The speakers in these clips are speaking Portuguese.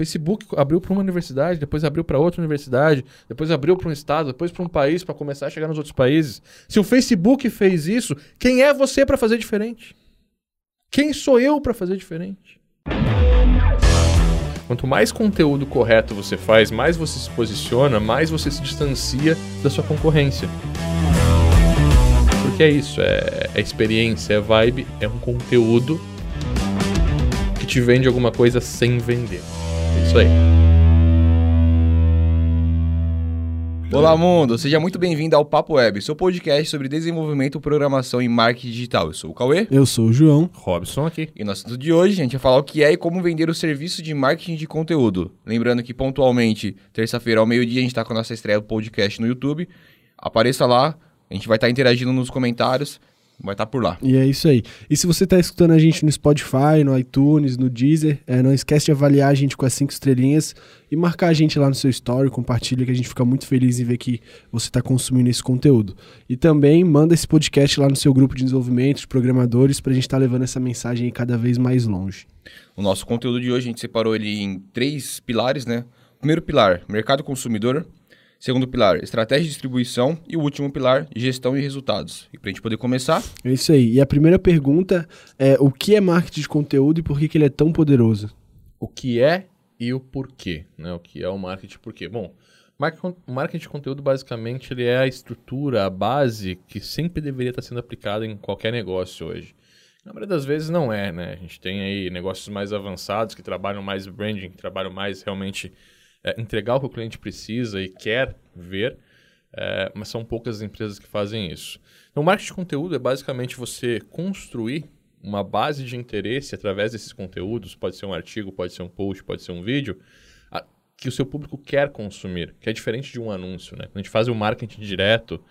Facebook abriu para uma universidade, depois abriu para outra universidade, depois abriu para um estado, depois para um país para começar a chegar nos outros países. Se o Facebook fez isso, quem é você para fazer diferente? Quem sou eu para fazer diferente? Quanto mais conteúdo correto você faz, mais você se posiciona, mais você se distancia da sua concorrência. Porque é isso, é, é experiência, é vibe, é um conteúdo que te vende alguma coisa sem vender. É isso aí. Olá, mundo! Seja muito bem-vindo ao Papo Web, seu podcast sobre desenvolvimento, programação e marketing digital. Eu sou o Cauê. Eu sou o João. Robson aqui. E no assunto de hoje, a gente vai falar o que é e como vender o serviço de marketing de conteúdo. Lembrando que, pontualmente, terça-feira ao meio-dia, a gente está com a nossa estreia do podcast no YouTube. Apareça lá, a gente vai estar tá interagindo nos comentários vai estar tá por lá. E é isso aí. E se você está escutando a gente no Spotify, no iTunes, no Deezer, é, não esquece de avaliar a gente com as cinco estrelinhas e marcar a gente lá no seu story, compartilha que a gente fica muito feliz em ver que você está consumindo esse conteúdo. E também manda esse podcast lá no seu grupo de desenvolvimento, de programadores, para a gente estar tá levando essa mensagem aí cada vez mais longe. O nosso conteúdo de hoje, a gente separou ele em três pilares, né? Primeiro pilar, mercado consumidor. Segundo pilar, estratégia de distribuição. E o último pilar, gestão e resultados. E para a gente poder começar. É isso aí. E a primeira pergunta é: o que é marketing de conteúdo e por que, que ele é tão poderoso? O que é e o porquê. Né? O que é o marketing e porquê. Bom, marketing de conteúdo basicamente ele é a estrutura, a base que sempre deveria estar sendo aplicada em qualquer negócio hoje. Na maioria das vezes não é, né? A gente tem aí negócios mais avançados que trabalham mais branding, que trabalham mais realmente é, entregar o que o cliente precisa e quer ver, é, mas são poucas as empresas que fazem isso. Então, marketing de conteúdo é basicamente você construir uma base de interesse através desses conteúdos, pode ser um artigo, pode ser um post, pode ser um vídeo, a, que o seu público quer consumir, que é diferente de um anúncio. Né? Quando a gente faz o marketing direto,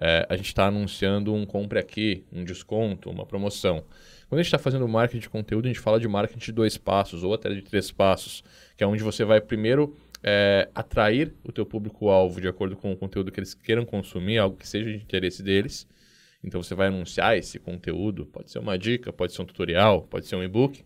é, a gente está anunciando um compre aqui, um desconto, uma promoção. Quando a gente está fazendo marketing de conteúdo, a gente fala de marketing de dois passos ou até de três passos, que é onde você vai primeiro é, atrair o teu público-alvo de acordo com o conteúdo que eles queiram consumir, algo que seja de interesse deles. Então você vai anunciar esse conteúdo, pode ser uma dica, pode ser um tutorial, pode ser um e-book.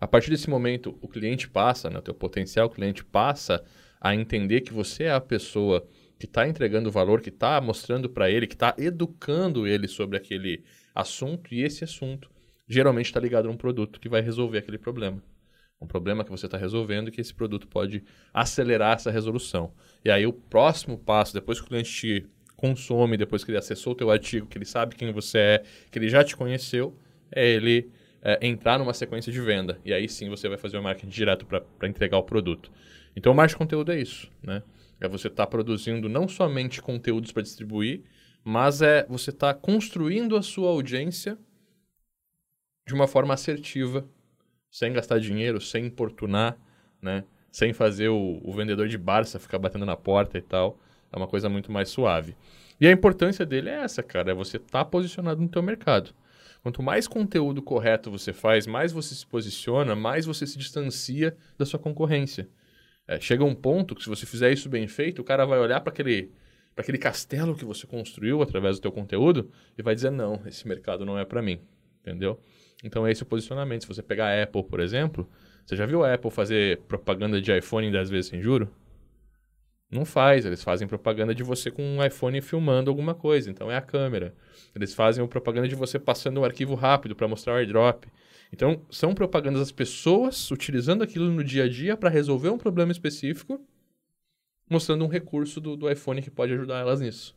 A partir desse momento, o cliente passa, né, o teu potencial cliente passa a entender que você é a pessoa que está entregando valor, que está mostrando para ele, que está educando ele sobre aquele assunto, e esse assunto geralmente está ligado a um produto que vai resolver aquele problema um problema que você está resolvendo e que esse produto pode acelerar essa resolução. E aí o próximo passo, depois que o cliente te consome, depois que ele acessou o teu artigo, que ele sabe quem você é, que ele já te conheceu, é ele é, entrar numa sequência de venda. E aí sim você vai fazer o marketing direto para entregar o produto. Então o marketing de conteúdo é isso, né? É você estar tá produzindo não somente conteúdos para distribuir, mas é você estar tá construindo a sua audiência de uma forma assertiva sem gastar dinheiro, sem importunar, né? Sem fazer o, o vendedor de Barça ficar batendo na porta e tal. É uma coisa muito mais suave. E a importância dele é essa, cara, é você estar tá posicionado no teu mercado. Quanto mais conteúdo correto você faz, mais você se posiciona, mais você se distancia da sua concorrência. É, chega um ponto que se você fizer isso bem feito, o cara vai olhar para aquele, aquele castelo que você construiu através do teu conteúdo e vai dizer, não, esse mercado não é para mim, entendeu? Então, esse é o posicionamento. Se você pegar a Apple, por exemplo, você já viu a Apple fazer propaganda de iPhone 10 vezes sem juro? Não faz, eles fazem propaganda de você com um iPhone filmando alguma coisa, então é a câmera. Eles fazem propaganda de você passando um arquivo rápido para mostrar o airdrop. Então, são propagandas das pessoas utilizando aquilo no dia a dia para resolver um problema específico, mostrando um recurso do, do iPhone que pode ajudar elas nisso.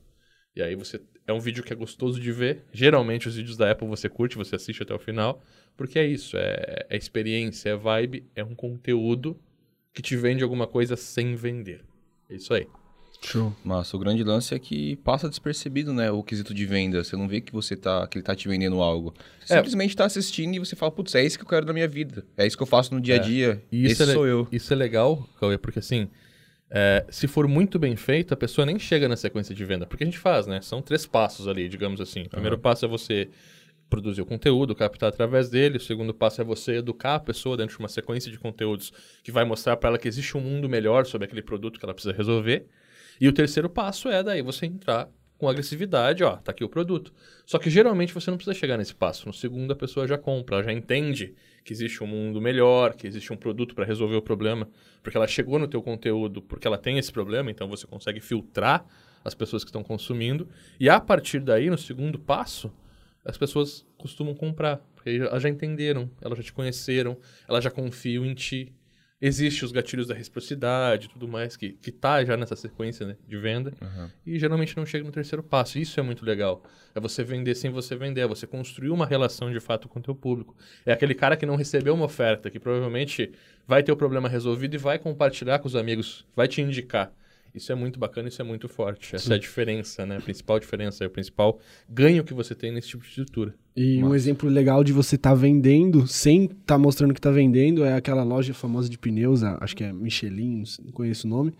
E aí você é um vídeo que é gostoso de ver. Geralmente os vídeos da Apple você curte, você assiste até o final, porque é isso, é, é experiência, é vibe, é um conteúdo que te vende alguma coisa sem vender. É isso aí. Show. Mas o grande lance é que passa despercebido, né? O quesito de venda. Você não vê que você tá, que ele tá te vendendo algo. Você é. simplesmente tá assistindo e você fala, putz, é isso que eu quero da minha vida. É isso que eu faço no dia a é. dia. É. Esse é sou eu. Isso é legal, Cauê, porque assim, é, se for muito bem feito, a pessoa nem chega na sequência de venda. Porque a gente faz, né? São três passos ali, digamos assim. O primeiro uhum. passo é você produzir o conteúdo, captar através dele. O segundo passo é você educar a pessoa dentro de uma sequência de conteúdos que vai mostrar para ela que existe um mundo melhor sobre aquele produto que ela precisa resolver. E o terceiro passo é daí você entrar com agressividade, ó, tá aqui o produto. Só que geralmente você não precisa chegar nesse passo. No segundo a pessoa já compra, ela já entende que existe um mundo melhor, que existe um produto para resolver o problema, porque ela chegou no teu conteúdo porque ela tem esse problema, então você consegue filtrar as pessoas que estão consumindo. E a partir daí, no segundo passo, as pessoas costumam comprar, porque elas já entenderam, elas já te conheceram, elas já confiam em ti. Existem os gatilhos da reciprocidade e tudo mais, que, que tá já nessa sequência né, de venda. Uhum. E geralmente não chega no terceiro passo. Isso é muito legal. É você vender sem você vender. É você construir uma relação de fato com o teu público. É aquele cara que não recebeu uma oferta, que provavelmente vai ter o problema resolvido e vai compartilhar com os amigos, vai te indicar. Isso é muito bacana, isso é muito forte. Essa Sim. é a diferença, né? A principal diferença, é o principal ganho que você tem nesse tipo de estrutura. E um exemplo legal de você estar vendendo sem estar mostrando que está vendendo é aquela loja famosa de pneus, acho que é Michelin, não conheço o nome,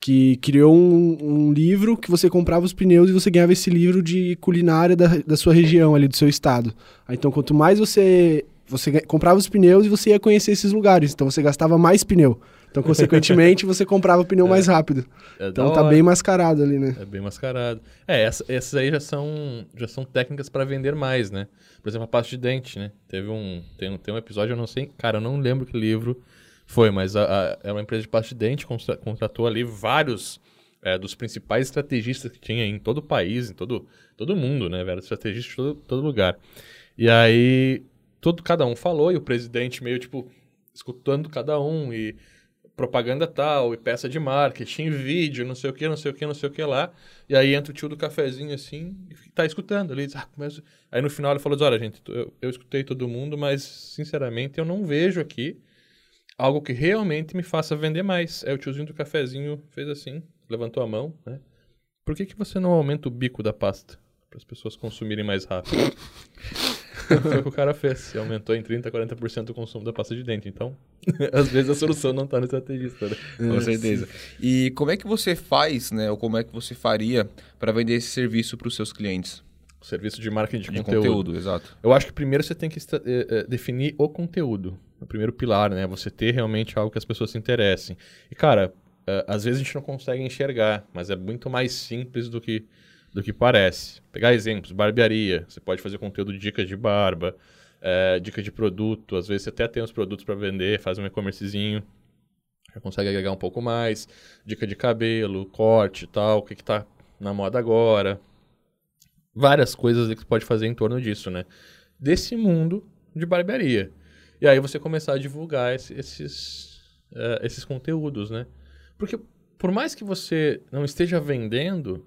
que criou um, um livro que você comprava os pneus e você ganhava esse livro de culinária da, da sua região ali, do seu estado. Então, quanto mais você, você comprava os pneus e você ia conhecer esses lugares, então você gastava mais pneu. Então, consequentemente, você comprava o pneu mais rápido. É Então tá hora. bem mascarado ali, né? É bem mascarado. É, essa- essas aí já são, já são técnicas para vender mais, né? Por exemplo, a pasta de dente, né? Teve um, tem, um- tem um episódio, eu não sei, cara, eu não lembro que livro foi, mas a, a- é uma empresa de pasta de dente, contra- contratou ali vários é, dos principais estrategistas que tinha em todo o país, em todo, todo mundo, né? Vários estrategistas de todo, todo lugar. E aí, todo, cada um falou, e o presidente meio, tipo, escutando cada um, e propaganda tal, e peça de marketing, vídeo, não sei o que, não sei o que, não sei o que lá. E aí entra o tio do cafezinho assim, e tá escutando ali. diz, "Ah, mas-" Aí no final ele falou: olha, gente, eu, eu escutei todo mundo, mas sinceramente eu não vejo aqui algo que realmente me faça vender mais. Aí o tiozinho do cafezinho fez assim, levantou a mão, né? Por que, que você não aumenta o bico da pasta? Para as pessoas consumirem mais rápido. Foi o que o cara fez. E aumentou em 30%, 40% o consumo da pasta de dente. Então, às vezes a solução não tá no estrategista, né? Com certeza. E como é que você faz, né? Ou como é que você faria para vender esse serviço para os seus clientes? O serviço de marketing de, De conteúdo. conteúdo, exato. Eu acho que primeiro você tem que eh, eh, definir o conteúdo. O primeiro pilar, né? Você ter realmente algo que as pessoas se interessem. E, cara, eh, às vezes a gente não consegue enxergar, mas é muito mais simples do que, do que parece. Pegar exemplos, barbearia. Você pode fazer conteúdo de dicas de barba, eh, dica de produto. Às vezes você até tem os produtos para vender, faz um e-commercezinho. Já consegue agregar um pouco mais. Dica de cabelo, corte e tal. O que, que tá na moda agora. Várias coisas que você pode fazer em torno disso, né? Desse mundo de barbearia. E aí você começar a divulgar esse- esses, eh, esses conteúdos, né? Porque por mais que você não esteja vendendo,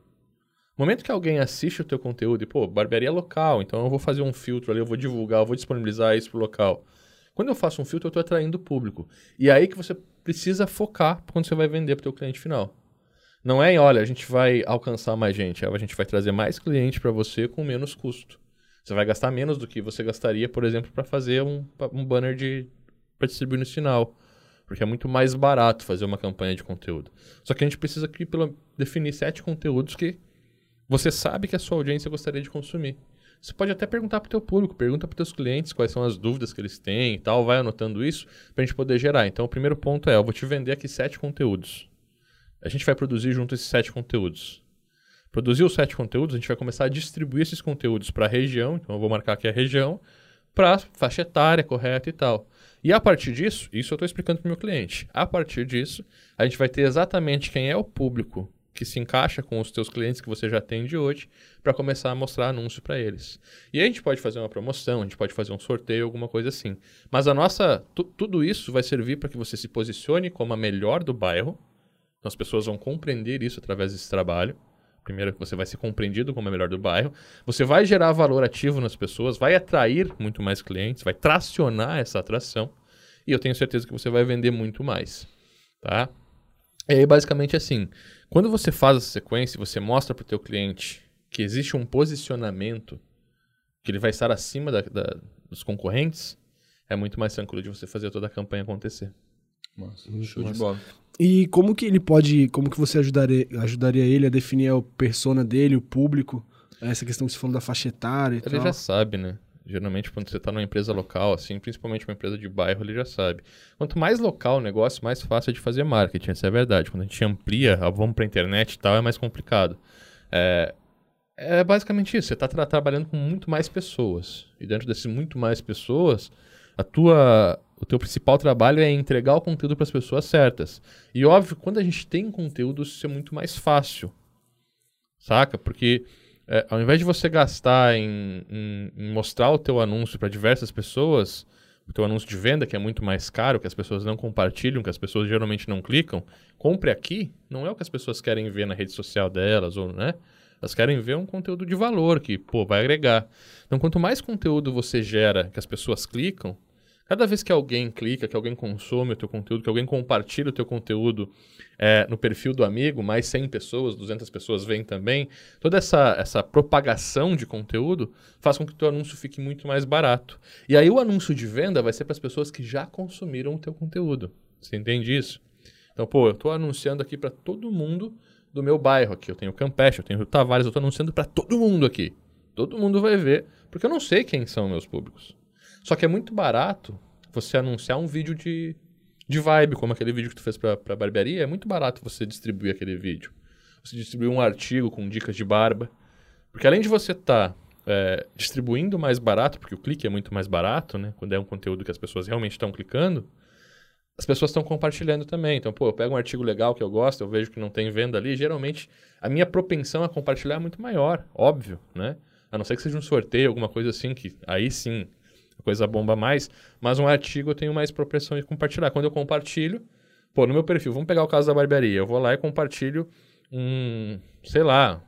no momento que alguém assiste o teu conteúdo e, pô, barbearia é local, então eu vou fazer um filtro ali, eu vou divulgar, eu vou disponibilizar isso pro local. Quando eu faço um filtro, eu estou atraindo o público. E é aí que você precisa focar quando você vai vender para o teu cliente final. Não é olha, a gente vai alcançar mais gente, é, a gente vai trazer mais cliente para você com menos custo. Você vai gastar menos do que você gastaria, por exemplo, para fazer um, um banner de para distribuir no sinal. Porque é muito mais barato fazer uma campanha de conteúdo. Só que a gente precisa aqui pelo, definir sete conteúdos que você sabe que a sua audiência gostaria de consumir. Você pode até perguntar para o teu público, pergunta para os teus clientes quais são as dúvidas que eles têm e tal, vai anotando isso para a gente poder gerar. Então, o primeiro ponto é, eu vou te vender aqui sete conteúdos. A gente vai produzir junto esses sete conteúdos. Produzir os sete conteúdos, a gente vai começar a distribuir esses conteúdos para a região, então eu vou marcar aqui a região, para faixa etária correta e tal. E a partir disso, isso eu estou explicando para o meu cliente. A partir disso, a gente vai ter exatamente quem é o público que se encaixa com os teus clientes que você já tem de hoje para começar a mostrar anúncio para eles. E a gente pode fazer uma promoção, a gente pode fazer um sorteio, alguma coisa assim. Mas a nossa, tu- tudo isso vai servir para que você se posicione como a melhor do bairro. Então as pessoas vão compreender isso através desse trabalho. Primeiro, você vai ser compreendido como a melhor do bairro. Você vai gerar valor ativo nas pessoas, vai atrair muito mais clientes, vai tracionar essa atração. E eu tenho certeza que você vai vender muito mais. Tá? E aí, basicamente assim, quando você faz essa sequência, você mostra para o teu cliente que existe um posicionamento, que ele vai estar acima da- da- dos concorrentes, é muito mais tranquilo de você fazer toda a campanha acontecer. Nossa, show de massa. bola. E como que ele pode, como que você ajudaria, ajudaria ele a definir a persona dele, o público, essa questão que você falou da faixa etária e Ele tal? já sabe, né? Geralmente, quando você está numa empresa local, assim, principalmente uma empresa de bairro, ele já sabe. Quanto mais local o negócio, mais fácil é de fazer marketing, essa é a verdade. Quando a gente amplia, ah, vamos para a internet e tal, é mais complicado. É, É basicamente isso. Você está tra trabalhando com muito mais pessoas. E dentro dessas muito mais pessoas, a tua, o teu principal trabalho é entregar o conteúdo para as pessoas certas. E óbvio, quando a gente tem conteúdo, isso é muito mais fácil. Saca? Porque é, ao invés de você gastar em, em, em mostrar o teu anúncio para diversas pessoas, o teu anúncio de venda, que é muito mais caro, que as pessoas não compartilham, que as pessoas geralmente não clicam, compre aqui, não é o que as pessoas querem ver na rede social delas, ou, né? Elas querem ver um conteúdo de valor que, pô, vai agregar. Então, quanto mais conteúdo você gera que as pessoas clicam, cada vez que alguém clica, que alguém consome o teu conteúdo, que alguém compartilha o teu conteúdo é, no perfil do amigo, mais 100 pessoas, 200 pessoas vêm também, toda essa, essa propagação de conteúdo faz com que o teu anúncio fique muito mais barato. E aí o anúncio de venda vai ser para as pessoas que já consumiram o teu conteúdo. Você entende isso? Então, pô, eu estou anunciando aqui para todo mundo do meu bairro aqui. Eu tenho Campeche, eu tenho Rio Tavares, eu estou anunciando para todo mundo aqui. Todo mundo vai ver, porque eu não sei quem são meus públicos. Só que é muito barato você anunciar um vídeo de, de vibe, como aquele vídeo que tu fez para a barbearia. É muito barato você distribuir aquele vídeo. Você distribuir um artigo com dicas de barba. Porque além de você estar tá, é, distribuindo mais barato, porque o clique é muito mais barato, né? Quando é um conteúdo que as pessoas realmente estão clicando, as pessoas estão compartilhando também. Então, pô, eu pego um artigo legal que eu gosto, eu vejo que não tem venda ali, geralmente a minha propensão a compartilhar é muito maior, óbvio, né? A não ser que seja um sorteio, alguma coisa assim, que aí sim coisa bomba mais, mas um artigo eu tenho mais propensão de compartilhar. Quando eu compartilho, pô, no meu perfil, vamos pegar o caso da barbearia, eu vou lá e compartilho um, sei lá,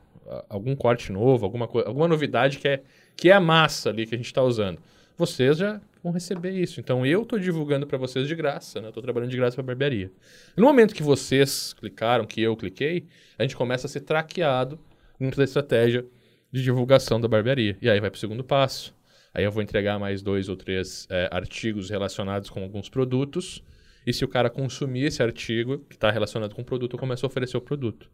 algum corte novo, alguma coisa, alguma novidade que é que é a massa ali que a gente está usando. Vocês já vão receber isso. Então eu estou divulgando para vocês de graça, né? Estou trabalhando de graça para a barbearia. No momento que vocês clicaram, que eu cliquei, a gente começa a ser traqueado dentro da estratégia de divulgação da barbearia. E aí vai para o segundo passo. Aí eu vou entregar mais dois ou três é, artigos relacionados com alguns produtos. E se o cara consumir esse artigo que está relacionado com o produto, eu começo a oferecer o produto.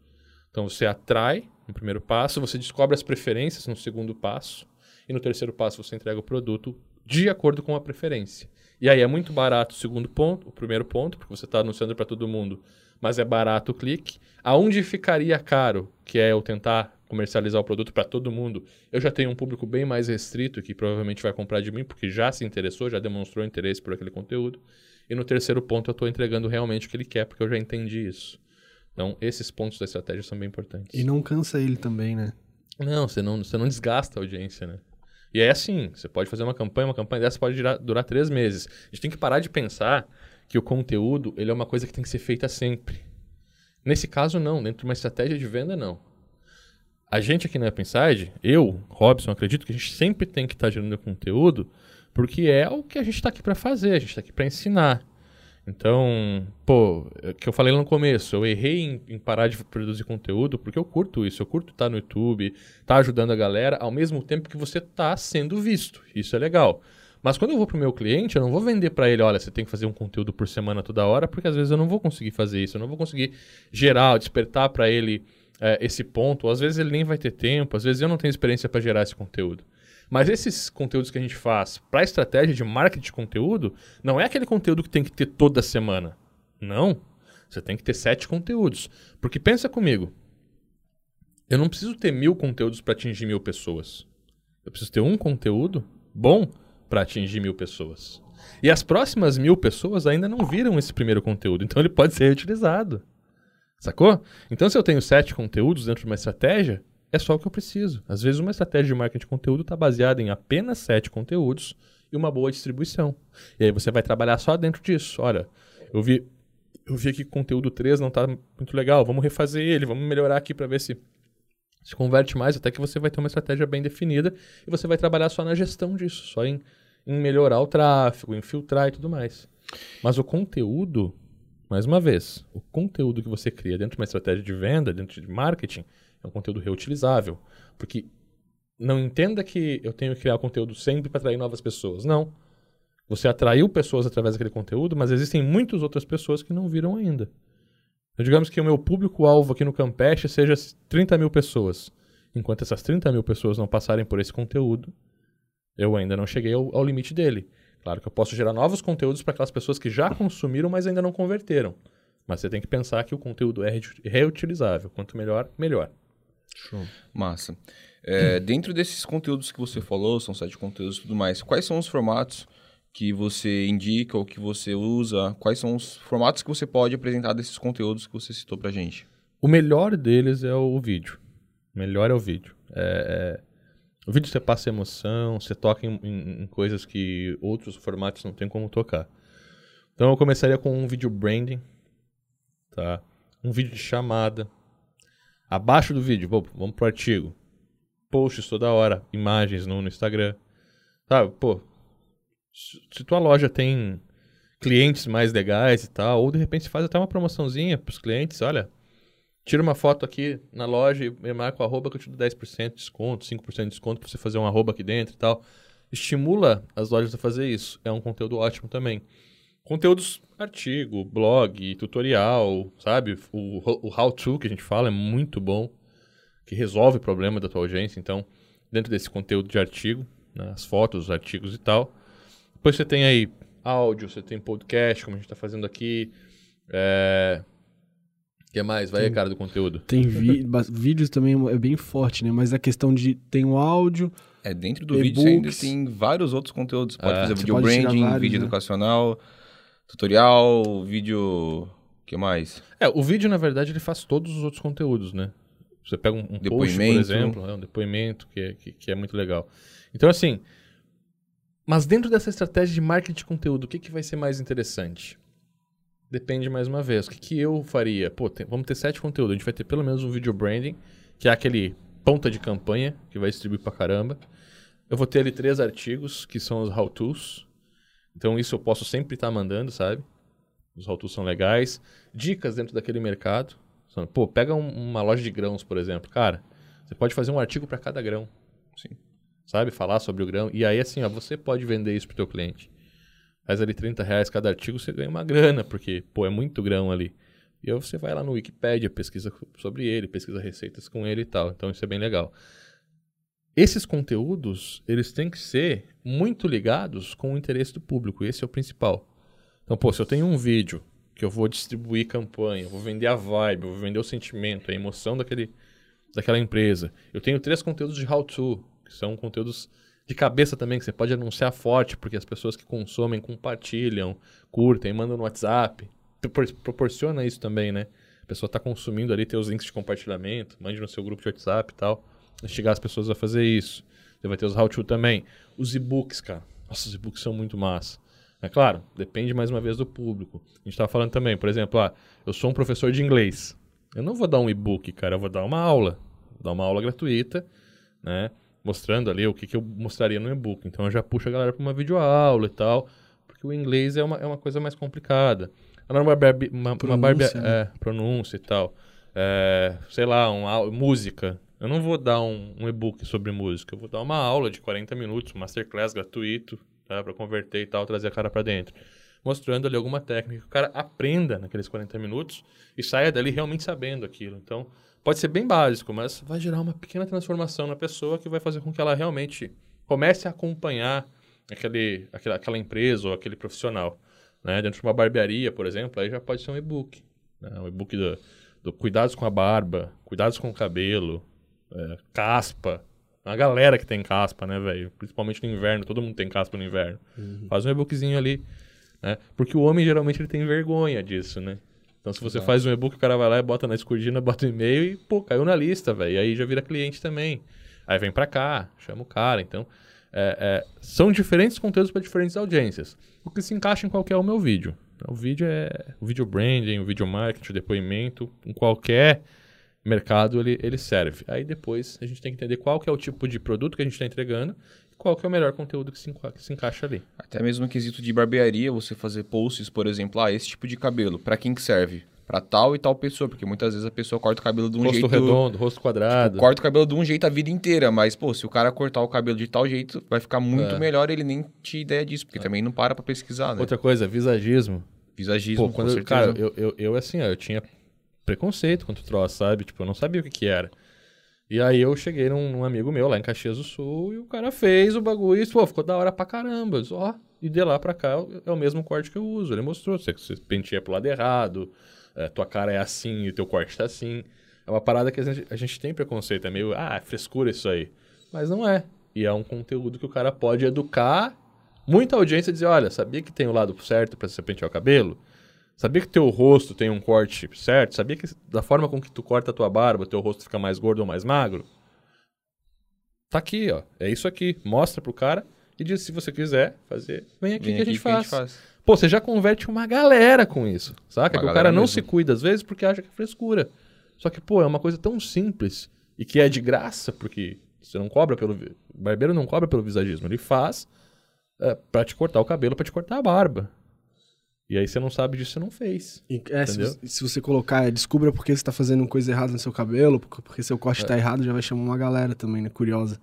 Então você atrai no primeiro passo, você descobre as preferências no segundo passo, e no terceiro passo você entrega o produto de acordo com a preferência. E aí é muito barato o segundo ponto, o primeiro ponto, porque você está anunciando para todo mundo, mas é barato o clique. Aonde ficaria caro, que é eu tentar comercializar o produto para todo mundo, eu já tenho um público bem mais restrito que provavelmente vai comprar de mim, porque já se interessou, já demonstrou interesse por aquele conteúdo. E no terceiro ponto eu estou entregando realmente o que ele quer, porque eu já entendi isso. Então, esses pontos da estratégia são bem importantes. E não cansa ele também, né? Não, você não, você não desgasta a audiência, né? E é assim, você pode fazer uma campanha, uma campanha dessa pode durar, durar três meses. A gente tem que parar de pensar que o conteúdo ele é uma coisa que tem que ser feita sempre. Nesse caso, não. Dentro de uma estratégia de venda, não. A gente aqui na Upside, eu, Robson, acredito que a gente sempre tem que estar tá gerando conteúdo porque é o que a gente está aqui para fazer, a gente está aqui para ensinar. Então, pô, é que eu falei lá no começo, eu errei em, em, parar de produzir conteúdo porque eu curto isso, eu curto estar tá no YouTube, tá ajudando a galera, ao mesmo tempo que você tá sendo visto. Isso é legal. Mas quando eu vou pro meu cliente, eu não vou vender para ele, olha, você tem que fazer um conteúdo por semana toda hora, porque às vezes eu não vou conseguir fazer isso, eu não vou conseguir gerar, despertar para ele é, esse ponto, às vezes ele nem vai ter tempo, às vezes eu não tenho experiência para gerar esse conteúdo. Mas esses conteúdos que a gente faz para estratégia de marketing de conteúdo, não é aquele conteúdo que tem que ter toda semana. Não. Você tem que ter sete conteúdos. Porque pensa comigo. Eu não preciso ter mil conteúdos para atingir mil pessoas. Eu preciso ter um conteúdo bom para atingir mil pessoas. E as próximas mil pessoas ainda não viram esse primeiro conteúdo, então ele pode ser reutilizado. Sacou? Então, se eu tenho sete conteúdos dentro de uma estratégia, é só o que eu preciso. Às vezes, uma estratégia de marketing de conteúdo está baseada em apenas sete conteúdos e uma boa distribuição. E aí você vai trabalhar só dentro disso. Olha, eu vi, eu vi que o conteúdo 3 não está muito legal, vamos refazer ele, vamos melhorar aqui para ver se se converte mais, até que você vai ter uma estratégia bem definida e você vai trabalhar só na gestão disso, só em, em melhorar o tráfego, em filtrar e tudo mais. Mas o conteúdo, mais uma vez, o conteúdo que você cria dentro de uma estratégia de venda, dentro de marketing, é um conteúdo reutilizável. Porque não entenda que eu tenho que criar conteúdo sempre para atrair novas pessoas. Não. Você atraiu pessoas através daquele conteúdo, mas existem muitas outras pessoas que não viram ainda. Então, digamos que o meu público-alvo aqui no Campeche seja 30 mil pessoas. Enquanto essas 30 mil pessoas não passarem por esse conteúdo, eu ainda não cheguei ao, ao limite dele. Claro que eu posso gerar novos conteúdos para aquelas pessoas que já consumiram, mas ainda não converteram. Mas você tem que pensar que o conteúdo é reutilizável. Quanto melhor, melhor. Show. Massa. É, dentro desses conteúdos que você falou, são sete conteúdos e tudo mais, quais são os formatos que você indica ou que você usa? Quais são os formatos que você pode apresentar desses conteúdos que você citou pra gente? O melhor deles é o vídeo. O melhor é o vídeo. É, é... O vídeo você passa emoção, você toca em, em, em, coisas que outros formatos não tem como tocar. Então eu começaria com um vídeo branding, tá? Um vídeo de chamada. Abaixo do vídeo, pô, vamos pro artigo posts toda hora, imagens no, no Instagram. Sabe, pô, se tua loja tem clientes mais legais e tal, ou de repente faz até uma promoçãozinha pros clientes, olha, tira uma foto aqui na loja e me marca o arroba que eu te dou 10% de desconto, 5% de desconto pra você fazer um arroba aqui dentro e tal. Estimula as lojas a fazer isso. É um conteúdo ótimo também. Conteúdos, artigo, blog, tutorial, sabe? O, o how-to que a gente fala é muito bom que resolve o problema da tua audiência. Então, dentro desse conteúdo de artigo, né, as fotos, os artigos e tal. Depois você tem aí áudio, você tem podcast, como a gente está fazendo aqui. É... O que mais? Vai, tem, cara, do conteúdo. Tem vi vídeos também, é bem forte, né? Mas a questão de... Tem o áudio... É, dentro do vídeo você ainda tem vários outros conteúdos. Pode é. fazer vídeo pode branding, vários, vídeo né? educacional, tutorial, vídeo... O que mais? É, o vídeo, na verdade, ele faz todos os outros conteúdos, né? Você pega um, um post, por exemplo, é um depoimento que é, que, que, é muito legal. Então, assim, mas dentro dessa estratégia de marketing de conteúdo, o que, que vai ser mais interessante? Depende mais uma vez. O que, que eu faria? Pô, tem, vamos ter sete conteúdos. A gente vai ter pelo menos um vídeo branding, que é aquele ponta de campanha, que vai distribuir pra caramba. Eu vou ter ali três artigos, que são os how-tos. Então, isso eu posso sempre estar tá mandando, sabe? Os how-tos são legais. Dicas dentro daquele mercado. Pô, pega um, uma loja de grãos, por exemplo. Cara, você pode fazer um artigo para cada grão. Sim. Sabe? Falar sobre o grão. E aí, assim, ó, você pode vender isso pro teu cliente. Faz ali 30 reais cada artigo, você ganha uma grana, porque, pô, é muito grão ali. E aí você vai lá no Wikipedia, pesquisa sobre ele, pesquisa receitas com ele e tal. Então isso é bem legal. Esses conteúdos, eles têm que ser muito ligados com o interesse do público. Esse é o principal. Então, pô, se eu tenho um vídeo que eu vou distribuir campanha, vou vender a vibe, vou vender o sentimento, a emoção daquele, daquela empresa. Eu tenho três conteúdos de how-to, que são conteúdos de cabeça também, que você pode anunciar forte, porque as pessoas que consomem compartilham, curtem, mandam no WhatsApp. Proporciona isso também, né? A pessoa está consumindo ali, tem os links de compartilhamento, mande no seu grupo de WhatsApp e tal. Instigar as pessoas a fazer isso. Você vai ter os how-to também. Os e-books, cara. Nossa, os e-books são muito massa. É claro, depende mais uma vez do público. A gente estava falando também, por exemplo, ah, eu sou um professor de inglês. Eu não vou dar um e-book, cara, eu vou dar uma aula. Vou dar uma aula gratuita, né? Mostrando ali o que, que eu mostraria no e-book. Então eu já puxo a galera para uma videoaula e tal, porque o inglês é uma, é uma coisa mais complicada. Uma, uma, uma, pronúncia, uma né? é, pronúncia e tal. É, sei lá, uma, música. Eu não vou dar um, um e-book sobre música, eu vou dar uma aula de 40 minutos, um masterclass gratuito, tá? Para converter e tal, trazer a cara para dentro. Mostrando ali alguma técnica que o cara aprenda naqueles 40 minutos e saia dali realmente sabendo aquilo. Então, pode ser bem básico, mas vai gerar uma pequena transformação na pessoa que vai fazer com que ela realmente comece a acompanhar aquele, aquela, aquela empresa ou aquele profissional. Né? Dentro de uma barbearia, por exemplo, aí já pode ser um e-book. Né? Um e-book do, do cuidados com a barba, cuidados com o cabelo, é, caspa, a galera que tem caspa, né, velho? Principalmente no inverno, todo mundo tem caspa no inverno. Uhum. Faz um e-bookzinho ali, né? Porque o homem geralmente ele tem vergonha disso, né? Então se você Exato. faz um e-book, o cara vai lá e bota na escurdina, bota o e-mail e, pô, caiu na lista, velho. E aí já vira cliente também. Aí vem pra cá, chama o cara. Então, é, é, são diferentes conteúdos para diferentes audiências. O que se encaixa em qualquer é o meu vídeo. O vídeo é o vídeo branding, o vídeo marketing, o depoimento, em qualquer mercado ele, ele serve. Aí depois a gente tem que entender qual que é o tipo de produto que a gente está entregando qual que é o melhor conteúdo que se, que se encaixa ali. Até mesmo no quesito de barbearia, você fazer posts, por exemplo, ah, esse tipo de cabelo, para quem que serve? Para tal e tal pessoa, porque muitas vezes a pessoa corta o cabelo de um rosto jeito... Rosto redondo, rosto quadrado. Tipo, corta o cabelo de um jeito a vida inteira, mas, pô, se o cara cortar o cabelo de tal jeito, vai ficar muito é. melhor ele nem tinha ideia disso, porque é. também não para pra pesquisar, né? Outra coisa, visagismo. Visagismo, Pô, quando, Cara, eu, eu, eu assim, ó, eu tinha preconceito contra o troço, sabe? Tipo, eu não sabia o que que era. E aí eu cheguei num, num, amigo meu lá em Caxias do Sul e o cara fez o bagulho e pô, ficou da hora pra caramba. Ó, e de lá pra cá é o mesmo corte que eu uso. Ele mostrou, você, você penteia pro lado errado, é, tua cara é assim e teu corte tá assim. É uma parada que a gente, a gente tem preconceito, é meio, ah, é frescura isso aí. Mas não é. E é um conteúdo que o cara pode educar muita audiência e dizer, olha, sabia que tem o lado certo para você pentear o cabelo? Sabia que teu rosto tem um corte certo? Sabia que da forma com que tu corta a tua barba, teu rosto fica mais gordo ou mais magro? Tá aqui, ó. É isso aqui. Mostra pro cara e diz se você quiser fazer, vem aqui, Vem que, a gente que a gente faz. Pô, você já converte uma galera com isso, saca? Uma que o cara não mesmo. se cuida às vezes porque acha que é frescura. Só que, pô, é uma coisa tão simples e que é de graça, porque você não cobra pelo... O barbeiro não cobra pelo visagismo, ele faz é, pra te cortar o cabelo, pra te cortar a barba. E aí você não sabe disso, você não fez. E, é, se, você- se você colocar, é, descubra por que você tá fazendo coisa errada no seu cabelo, porque, porque seu corte tá errado, já vai chamar uma galera também, né? Curiosa.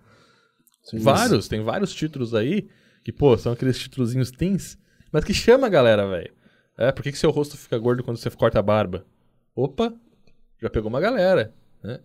Sim, Vários, tem vários títulos aí que, pô, são aqueles títulozinhos teens, mas que chama a galera, velho. É, por que, que seu rosto fica gordo quando você corta a barba? Opa, já pegou uma galera, né?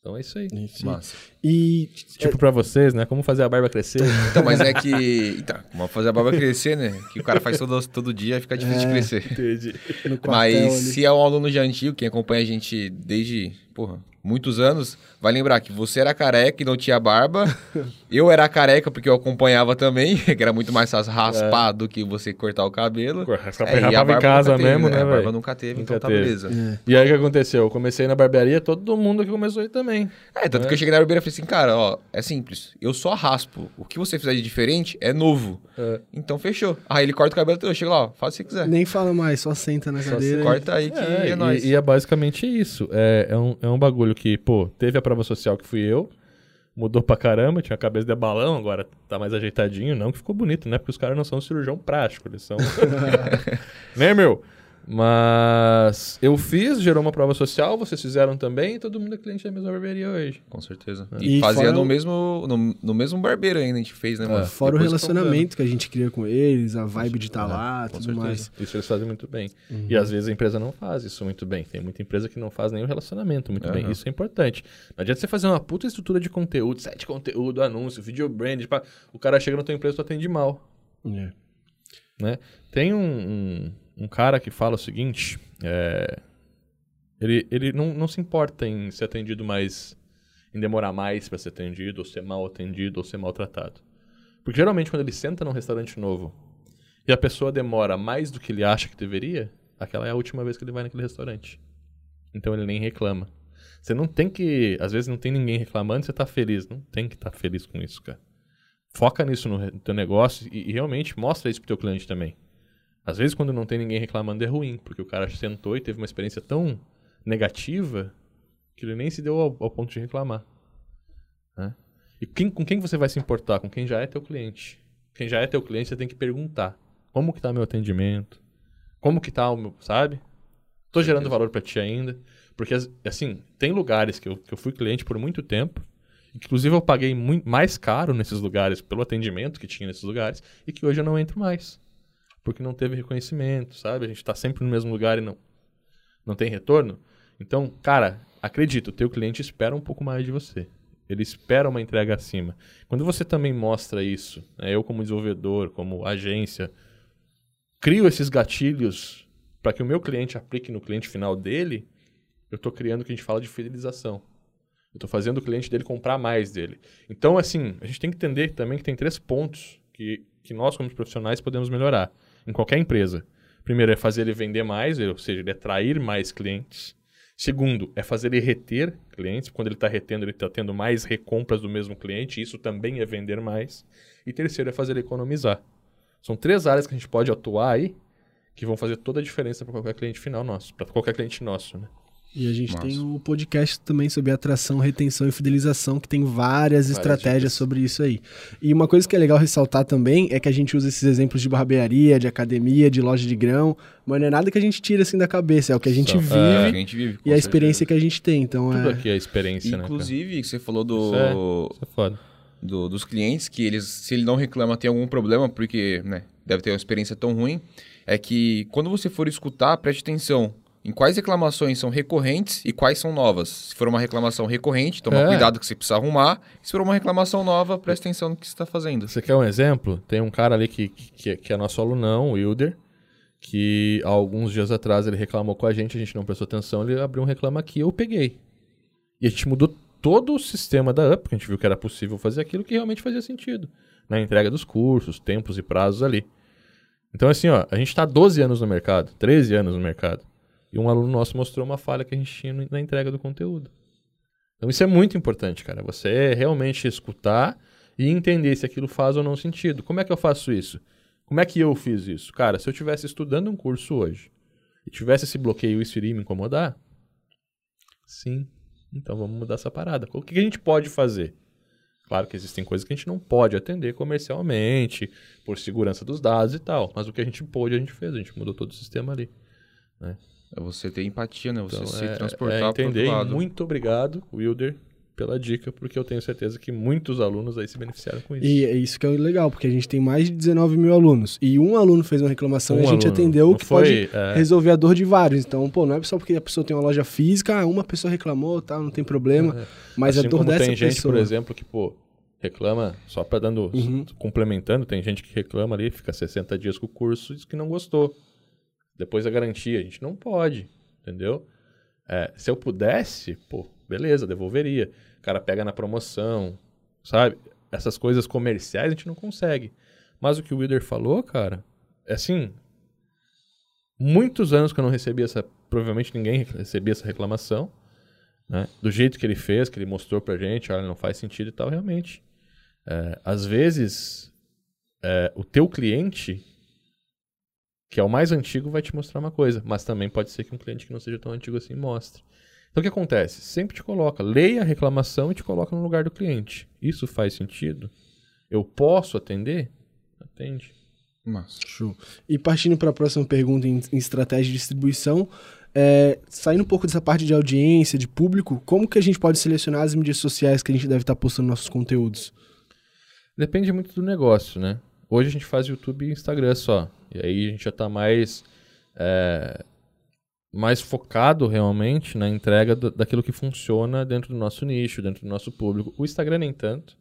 Então é isso aí. Isso. Massa. E Tipo pra vocês, né? Como fazer a barba crescer. Então, mas é que. Então, vamos fazer a barba crescer, né? Que o cara faz todo, todo dia fica difícil de É. crescer. Entendi. no quartel Mas ali. se é um aluno já antigo, quem acompanha a gente desde, porra, muitos anos, vai lembrar que você era careca e não tinha barba. eu era careca porque eu acompanhava também, que era muito mais fácil raspar do que você cortar o cabelo. Só É, e em barba casa nunca teve, mesmo, né, A barba nunca teve, Nunca então tá teve. beleza. É. E aí o que aconteceu? Eu comecei na barbearia, todo mundo que começou aí também. É, tanto que eu cheguei na barbeira e falei assim, cara, ó, é simples. Eu só raspo. O que você fizer de diferente é novo. É. Então fechou. Aí ele corta o cabelo, eu chego lá, ó, faz o que você quiser. Nem fala mais, só senta na cadeira. e- Corta aí que é, e, nóis. e é basicamente isso. É, é, um, é um bagulho que, pô, teve a prova social que fui eu, mudou pra caramba, tinha a cabeça de balão, agora tá mais ajeitadinho, não que ficou bonito, né? Porque os caras não são cirurgião prático, eles são. né, meu? Mas eu fiz, gerou uma prova social, vocês fizeram também, e todo mundo é cliente da mesma barbearia hoje. Com certeza. E E, fazia no o- mesmo, no, no mesmo barbeiro ainda, a gente fez, né, mano? Fora o Depois que relacionamento que a gente cria com eles, a vibe de estar É, lá, com tudo certeza. mais. Isso eles fazem muito bem. E às vezes a empresa não faz isso muito bem. Tem muita empresa que não faz nem o relacionamento muito bem. Aham. Isso é importante. Não adianta você fazer uma puta estrutura de conteúdo, site de conteúdo, anúncio, video brand, pá. o cara chega na tua empresa e tu atende mal. É. né? Tem um, um, um cara que fala o seguinte, é, ele, ele não, não se importa em ser atendido mais, em demorar mais para ser atendido, ou ser mal atendido, ou ser maltratado. Porque geralmente quando ele senta num restaurante novo e a pessoa demora mais do que ele acha que deveria, aquela é a última vez que ele vai naquele restaurante. Então ele nem reclama. Você não tem que. Às vezes não tem ninguém reclamando, você tá feliz. Não tem que estar feliz com isso, cara. Foca nisso no teu negócio e, e realmente mostra isso pro teu cliente também. Às vezes, quando não tem ninguém reclamando, é ruim, porque o cara sentou e teve uma experiência tão negativa que ele nem se deu ao, ao ponto de reclamar. né? E quem- com quem você vai se importar? Com quem já é teu cliente. Quem já é teu cliente, você tem que perguntar. Como que tá meu atendimento? Como que tá o meu, sabe? Tô gerando valor pra ti ainda. Porque, as- assim, tem lugares que eu, que eu fui cliente por muito tempo. Inclusive, eu paguei muito mais caro nesses lugares pelo atendimento que tinha nesses lugares. E que hoje eu não entro mais. Porque não teve reconhecimento, sabe? A gente tá sempre no mesmo lugar e não, não tem retorno. Então, cara, acredita, o teu cliente espera um pouco mais de você. Ele espera uma entrega acima. Quando você também mostra isso, né, eu como desenvolvedor, como agência, crio esses gatilhos para que o meu cliente aplique no cliente final dele, eu estou criando o que a gente fala de fidelização. Eu estou fazendo o cliente dele comprar mais dele. Então, assim, a gente tem que entender também que tem três pontos que, que nós, como profissionais, podemos melhorar em qualquer empresa. Primeiro é fazer ele vender mais, ou seja, ele atrair mais clientes. Segundo, é fazer ele reter clientes. Quando ele está retendo, ele está tendo mais recompras do mesmo cliente. Isso também é vender mais. E terceiro é fazer ele economizar. São três áreas que a gente pode atuar aí que vão fazer toda a diferença para qualquer cliente final nosso, para qualquer cliente nosso, né? E a gente Massa. tem o podcast também sobre atração, retenção e fidelização, que tem várias, estratégias dicas. sobre isso aí. E uma coisa que é legal ressaltar também é que a gente usa esses exemplos de barbearia, de academia, de loja de grão, mas não é nada que a gente tira assim da cabeça, é o que a gente São- vive É, a gente vive. e a experiência que a gente tem. Então Tudo é. aqui é experiência, né? Inclusive, você falou do, Isso é-? Isso é foda. do- dos clientes que eles, se ele não reclama, tem algum problema, porque né, deve ter uma experiência tão ruim. É que quando você for escutar, preste atenção em quais reclamações são recorrentes e quais são novas. Se for uma reclamação recorrente, toma É. cuidado que você precisa arrumar. Se for uma reclamação nova, preste atenção no que você está fazendo. Você quer um exemplo? Tem um cara ali que, que, que é nosso alunão, o Wilder, que há alguns dias atrás ele reclamou com a gente, a gente não prestou atenção, ele abriu um reclama aqui, eu peguei. E a gente mudou todo o sistema da UP, porque a gente viu que era possível fazer aquilo que realmente fazia sentido. Na entrega dos cursos, tempos e prazos ali. Então, assim, ó, a gente está 12 anos no mercado, 13 anos no mercado. E um aluno nosso mostrou uma falha que a gente tinha na entrega do conteúdo. Então, isso é muito importante, cara. Você realmente escutar e entender se aquilo faz ou não sentido. Como é que eu faço isso? Como é que eu fiz isso? Cara, se eu estivesse estudando um curso hoje e tivesse esse bloqueio, isso iria me incomodar? Sim. Então vamos mudar essa parada. O que a gente pode fazer? Claro que existem coisas que a gente não pode atender comercialmente, por segurança dos dados e tal. Mas o que a gente pôde, a gente fez. A gente mudou todo o sistema ali. Né? É você ter empatia, né? Você Então, se é, transportar é entender. pro E outro lado. muito obrigado, Wilder, pela dica, porque eu tenho certeza que muitos alunos aí se beneficiaram com isso. E é isso que é legal, porque a gente tem mais de 19 mil alunos. E um aluno fez uma reclamação e Um a gente aluno. atendeu Não que foi, pode é. resolver a dor de vários. Então, pô, não é só porque a pessoa tem uma loja física, ah, uma pessoa reclamou, tá, não tem problema. É. Mas assim a dor como dessa tem gente, pessoa. por exemplo, que, pô, reclama, só para dando, Uhum. complementando, tem gente que reclama ali, fica 60 dias com o curso e diz que não gostou. Depois a garantia, a gente não pode, entendeu? É, se eu pudesse, pô, beleza, devolveria. O cara pega na promoção, sabe? Essas coisas comerciais a gente não consegue. Mas o que o Wilder falou, cara, é assim, muitos anos que eu não recebia essa, provavelmente ninguém recebia essa reclamação, né? Do jeito que ele fez, que ele mostrou pra gente, olha, não faz sentido e tal, realmente. É, às vezes, é, o teu cliente, que é o mais antigo, vai te mostrar uma coisa, mas também pode ser que um cliente que não seja tão antigo assim mostre. Então o que acontece? Sempre te coloca, leia a reclamação e te coloca no lugar do cliente. Isso faz sentido? Eu posso atender? Atende. Massa. Show. E partindo para a próxima pergunta em, em estratégia de distribuição, é, saindo um pouco dessa parte de audiência, de público, como que a gente pode selecionar as mídias sociais que a gente deve estar postando nossos conteúdos? Depende muito do negócio, né? Hoje a gente faz YouTube e Instagram só. E aí a gente já está mais, é, mais focado realmente na entrega do- daquilo que funciona dentro do nosso nicho, dentro do nosso público. O Instagram nem tanto,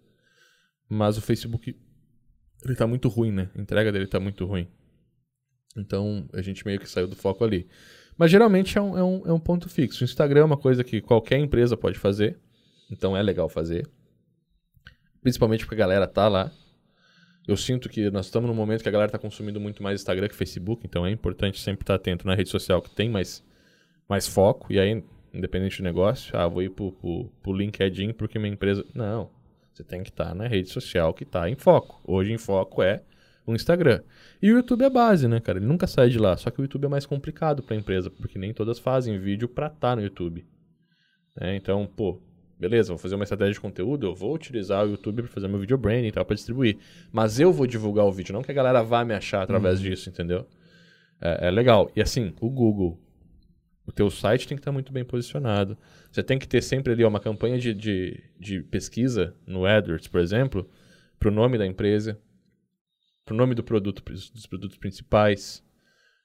mas o Facebook ele tá muito ruim, né? A entrega dele tá muito ruim. Então a gente meio que saiu do foco ali. Mas geralmente é um, é um, é um ponto fixo. O Instagram é uma coisa que qualquer empresa pode fazer. Então é legal fazer. Principalmente porque a galera tá lá. Eu sinto que nós estamos num momento que a galera tá consumindo muito mais Instagram que Facebook, então é importante sempre estar atento na rede social que tem mais, mais foco. E aí, independente do negócio, ah, vou ir pro, pro, pro LinkedIn porque minha empresa. Não. Você tem que estar na rede social que tá em foco. Hoje em foco é o Instagram. E o YouTube é a base, né, cara? Ele nunca sai de lá. Só que o YouTube é mais complicado para a empresa, porque nem todas fazem vídeo para estar no YouTube. né? Então, pô, beleza, vou fazer uma estratégia de conteúdo, eu vou utilizar o YouTube para fazer meu video branding e tal, para distribuir. Mas eu vou divulgar o vídeo, não que a galera vá me achar através disso, entendeu? É, é legal. E assim, o Google, o teu site tem que estar muito bem posicionado. Você tem que ter sempre ali ó, uma campanha de, de, de pesquisa no AdWords, por exemplo, para o nome da empresa, para o nome do produto, dos produtos principais.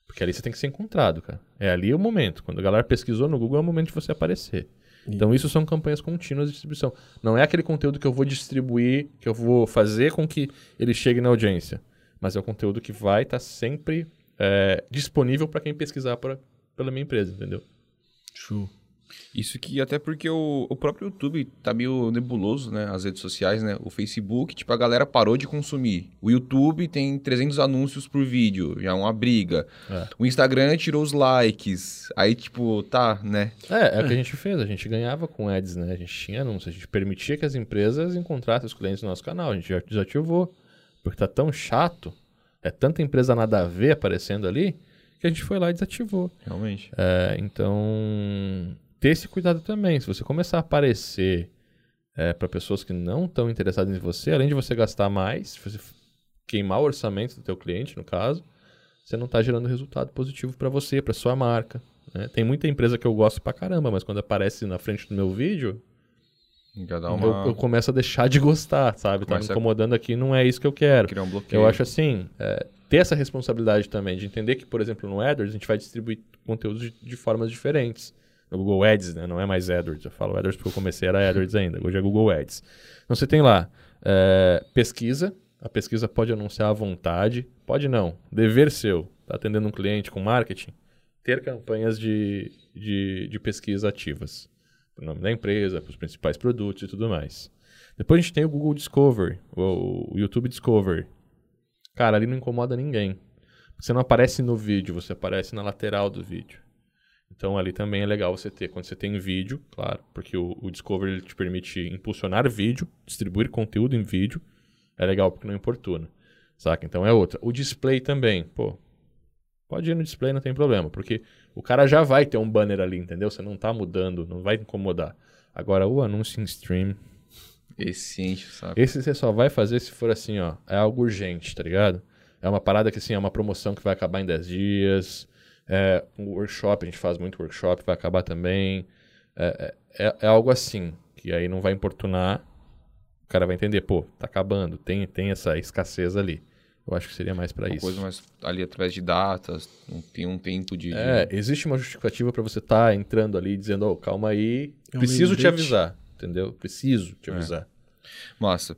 Porque ali você tem que ser encontrado, cara. É ali o momento. Quando a galera pesquisou no Google, é o momento de você aparecer. Então, isso são campanhas contínuas de distribuição. Não é aquele conteúdo que eu vou distribuir, que eu vou fazer com que ele chegue na audiência. Mas é o conteúdo que vai estar sempre é, disponível para quem pesquisar pra, pela minha empresa, entendeu? Show. Isso que até porque o, o próprio YouTube tá meio nebuloso, né? As redes sociais, né? O Facebook, tipo, a galera parou de consumir. O YouTube tem 300 anúncios por vídeo, já é uma briga. É. O Instagram tirou os likes. Aí, tipo, tá, né? É, é o que a gente fez. A gente ganhava com ads, né? A gente tinha anúncios. A gente permitia que as empresas encontrassem os clientes no nosso canal. A gente já desativou. Porque tá tão chato. É tanta empresa nada a ver aparecendo ali que a gente foi lá e desativou. Realmente. É, então, ter esse cuidado também. Se você começar a aparecer para pessoas que não estão interessadas em você, além de você gastar mais, se você queimar o orçamento do teu cliente, no caso, você não está gerando resultado positivo para você, para sua marca. né? Tem muita empresa que eu gosto pra caramba, mas quando aparece na frente do meu vídeo, dá eu, uma... eu começo a deixar de gostar, sabe? Tá me Começa a- incomodando aqui, não é isso que eu quero. criar um bloqueio. Eu acho assim, é, ter essa responsabilidade também, de entender que, por exemplo, no AdWords, a gente vai distribuir conteúdos de, de formas diferentes. No Google Ads, né? Não é mais AdWords. Eu falo AdWords porque eu comecei era AdWords ainda. Hoje é Google Ads. Então você tem lá é, pesquisa. A pesquisa pode anunciar à vontade. Pode não. Dever seu. Está atendendo um cliente com marketing. Ter campanhas de, de, de pesquisa ativas. o nome da empresa, para os principais produtos e tudo mais. Depois a gente tem o Google Discovery, o YouTube Discovery. Cara, ali não incomoda ninguém. Você não aparece no vídeo, você aparece na lateral do vídeo. Então ali também é legal você ter, quando você tem vídeo, claro, porque o, o Discovery te permite impulsionar vídeo, distribuir conteúdo em vídeo. É legal porque não importuna. Saca? Então é outra. O display também, pô. Pode ir no display, não tem problema, porque o cara já vai ter um banner ali, entendeu? Você não tá mudando, não vai incomodar. Agora o anúncio em stream. Esse enche, sabe? Esse você só vai fazer se for assim, ó. É algo urgente, tá ligado? É uma parada que assim, é uma promoção que vai acabar em 10 dias. É um workshop, a gente faz muito workshop, vai acabar também. É, é, é, é algo assim, que aí não vai importunar. O cara vai entender, pô, tá acabando, tem, tem essa escassez ali. Eu acho que seria mais para isso. coisa mais ali através de datas, não tem um tempo de. É, existe uma justificativa para você estar tá entrando ali dizendo, oh, calma aí, é um preciso te avisar, entendeu? Preciso te é. avisar. É. Massa.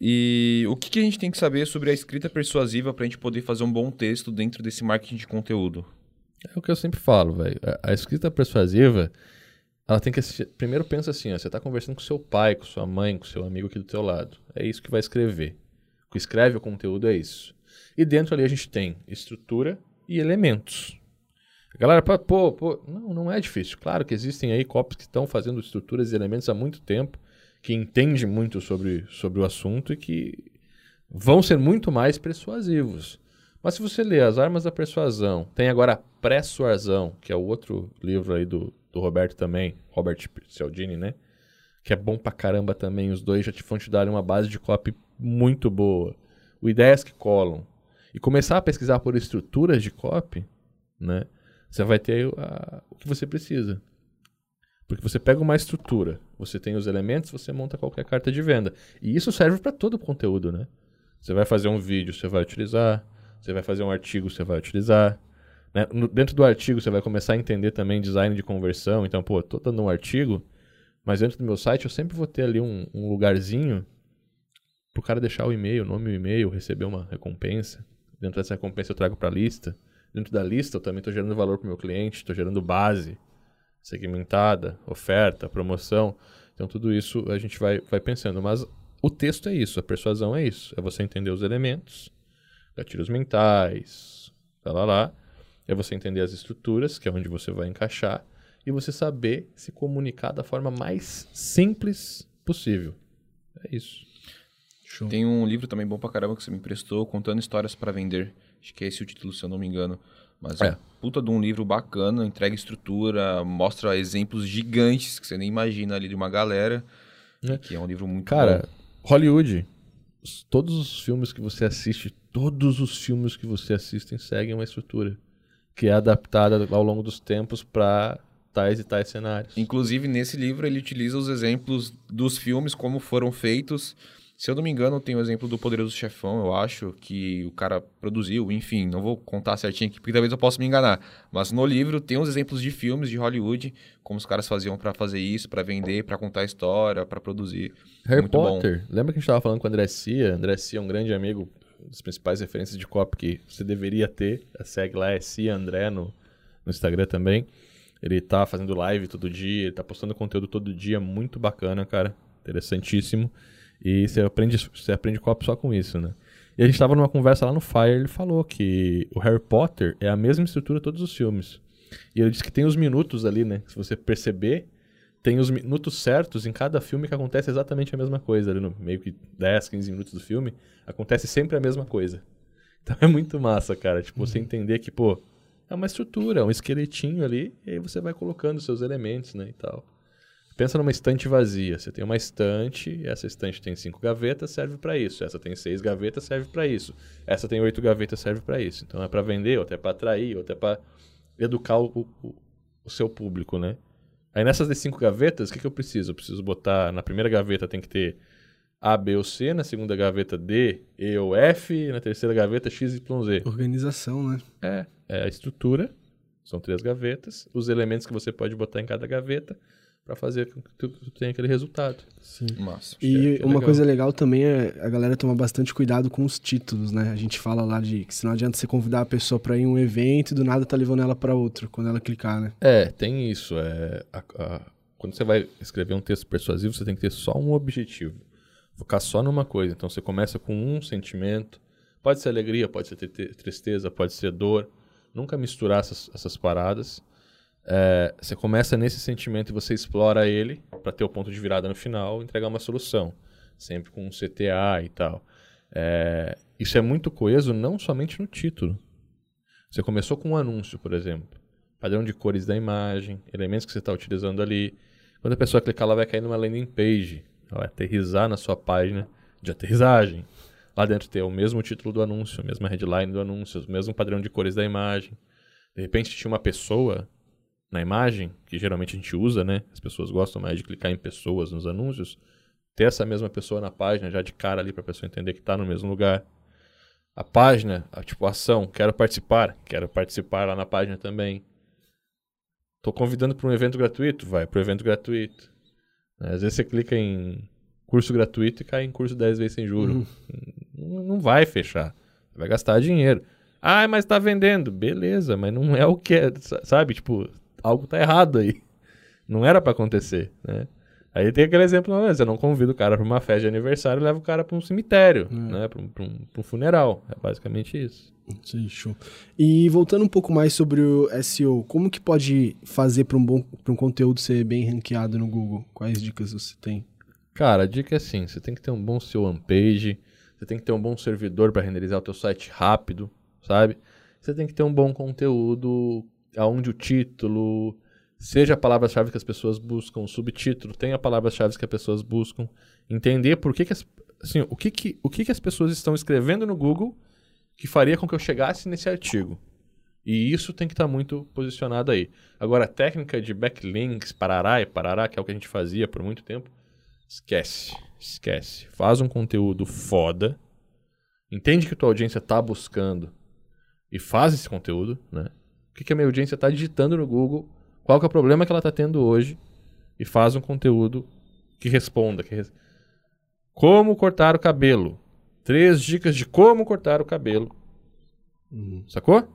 E o que, que, a gente tem que saber sobre a escrita persuasiva para a gente poder fazer um bom texto dentro desse marketing de conteúdo? É o que eu sempre falo, velho. A, escrita persuasiva, ela tem que primeiro pensa assim, ó, você está conversando com seu pai, com sua mãe, com seu amigo aqui do teu lado. É isso que vai escrever. O que escreve o conteúdo é isso. E dentro ali a gente tem estrutura e elementos. A galera, pô, pô, não, não é difícil. Claro que existem aí copies que estão fazendo estruturas e elementos há muito tempo, que entendem muito sobre, sobre o assunto e que vão ser muito mais persuasivos. Mas se você ler As Armas da Persuasão, tem agora a Persuasão, que é o outro livro aí do, do Roberto também, Robert Cialdini, né? Que é bom pra caramba também. Os dois já te vão te dar uma base de copy muito boa. O Ideias que Colam. E começar a pesquisar por estruturas de copy, né? Você vai ter a, o que você precisa. Porque você pega uma estrutura, você tem os elementos, você monta qualquer carta de venda. E isso serve para todo o conteúdo, né? Você vai fazer um vídeo, você vai utilizar. Você vai fazer um artigo, você vai utilizar. Né? No, dentro do artigo, você vai começar a entender também design de conversão. Então, pô, tô dando um artigo, mas dentro do meu site eu sempre vou ter ali um, um lugarzinho pro cara deixar o e-mail, o nome do e-mail, receber uma recompensa. Dentro dessa recompensa eu trago para a lista. Dentro da lista eu também estou gerando valor para o meu cliente, estou gerando base segmentada, oferta, promoção. Então tudo isso a gente vai, vai pensando. Mas o texto é isso, a persuasão é isso. É você entender os elementos, gatilhos mentais, tá lá lá. É você entender as estruturas, que é onde você vai encaixar, e você saber se comunicar da forma mais simples possível. É isso. Show. Tem um livro também bom pra caramba que você me emprestou, Contando Histórias para Vender. Acho que é esse o título, se eu não me engano. Mas é. puta de um livro bacana, entrega estrutura, mostra exemplos gigantes que você nem imagina ali de uma galera. É. Que é um livro muito Cara, bom. Hollywood, todos os filmes que você assiste, todos os filmes que você assiste seguem uma estrutura que é adaptada ao longo dos tempos para tais e tais cenários. Inclusive, nesse livro, ele utiliza os exemplos dos filmes, como foram feitos se eu não me engano, tem o exemplo do Poderoso Chefão, eu acho, que o cara produziu, enfim, não vou contar certinho aqui, porque talvez eu possa me enganar. Mas no livro tem uns exemplos de filmes de Hollywood, como os caras faziam para fazer isso, para vender, para contar história, para produzir. Harry Muito Potter, bom. lembra que a gente estava falando com o André Cia? André Cia é um grande amigo, das principais referências de cop que você deveria ter. Segue lá, é Cia André no, no Instagram também. Ele tá fazendo live todo dia, ele tá postando conteúdo todo dia, muito bacana, cara. Interessantíssimo. E você aprende, você aprende copy só com isso, né? E a gente estava numa conversa lá no Fire, ele falou que o Harry Potter é a mesma estrutura de todos os filmes. E ele disse que tem os minutos ali, né? Se você perceber, tem os minutos certos em cada filme que acontece exatamente a mesma coisa. Ali no meio que 10, 15 minutos do filme, acontece sempre a mesma coisa. Então é muito massa, cara. Tipo, uhum. você entender que, pô, é uma estrutura, é um esqueletinho ali, e aí você vai colocando seus elementos, né, e tal. Pensa numa estante vazia. Você tem uma estante, essa estante tem cinco gavetas, serve para isso. Essa tem seis gavetas, serve para isso. Essa tem oito gavetas, serve para isso. Então é para vender, ou até para atrair, ou até para educar o, o, o, seu público, né? Aí nessas de cinco gavetas, o que, que eu preciso? Eu preciso botar na primeira gaveta tem que ter A, B ou C, na segunda gaveta D, E ou F, na terceira gaveta X, Y, Z. Organização, né? É, é a estrutura. São três gavetas. Os elementos que você pode botar em cada gaveta para fazer com que tu, tu tenha aquele resultado. Sim. Massa. E é, é uma legal. coisa legal também é a galera tomar bastante cuidado com os títulos, né? A gente fala lá de que se não adianta você convidar a pessoa para ir em um evento e do nada tá levando ela para outro quando ela clicar, né? É, tem isso. É, a, a, quando você vai escrever um texto persuasivo, você tem que ter só um objetivo. Focar só numa coisa. Então você começa com um sentimento. Pode ser alegria, pode ser tristeza, pode ser dor. Nunca misturar essas, essas paradas. É, você começa nesse sentimento e você explora ele para ter o ponto de virada no final entregar uma solução. Sempre com um CTA e tal. É, isso é muito coeso não somente no título. Você começou com um anúncio, por exemplo. Padrão de cores da imagem, elementos que você está utilizando ali. Quando a pessoa clicar, ela vai cair numa landing page. Ela vai aterrizar na sua página de aterrissagem. Lá dentro tem o mesmo título do anúncio, a mesma headline do anúncio, o mesmo padrão de cores da imagem. De repente tinha uma pessoa na imagem, que geralmente a gente usa, né? As pessoas gostam mais de clicar em pessoas nos anúncios. Ter essa mesma pessoa na página já de cara ali para a pessoa entender que está no mesmo lugar. A página, a, tipo, ação, quero participar, quero participar lá na página também. Tô convidando para um evento gratuito, vai para o evento gratuito. Às vezes você clica em curso gratuito e cai em curso 10 vezes sem juro. Uhum. Não vai fechar. Vai gastar dinheiro. Ah, mas está vendendo. Beleza, mas não é o que é, sabe? Tipo, algo tá errado aí. Não era para acontecer, né? Aí tem aquele exemplo, não, eu não convido o cara para uma festa de aniversário e levo o cara para um cemitério, hum. né? Para um, um, um, funeral. É basicamente isso. Sim, show. E voltando um pouco mais sobre o SEO, como que pode fazer para um bom para um conteúdo ser bem ranqueado no Google? Quais dicas você tem? Cara, a dica é assim, você tem que ter um bom SEO on page, você tem que ter um bom servidor para renderizar o teu site rápido, sabe? Você tem que ter um bom conteúdo aonde o título seja a palavra-chave que as pessoas buscam, o subtítulo tenha a palavra-chave que as pessoas buscam, entender por que, que as, assim, o que que, o que que as pessoas estão escrevendo no Google que faria com que eu chegasse nesse artigo. E isso tem que estar tá muito posicionado aí. Agora, a técnica de backlinks, parará e parará, que é o que a gente fazia por muito tempo, esquece, esquece. Faz um conteúdo foda, entende que tua audiência está buscando e faz esse conteúdo, né? O que, que a minha audiência está digitando no Google qual que é o problema que ela está tendo hoje e faz um conteúdo que responda. Que res... Como cortar o cabelo. Três dicas de como cortar o cabelo. Uhum. Sacou?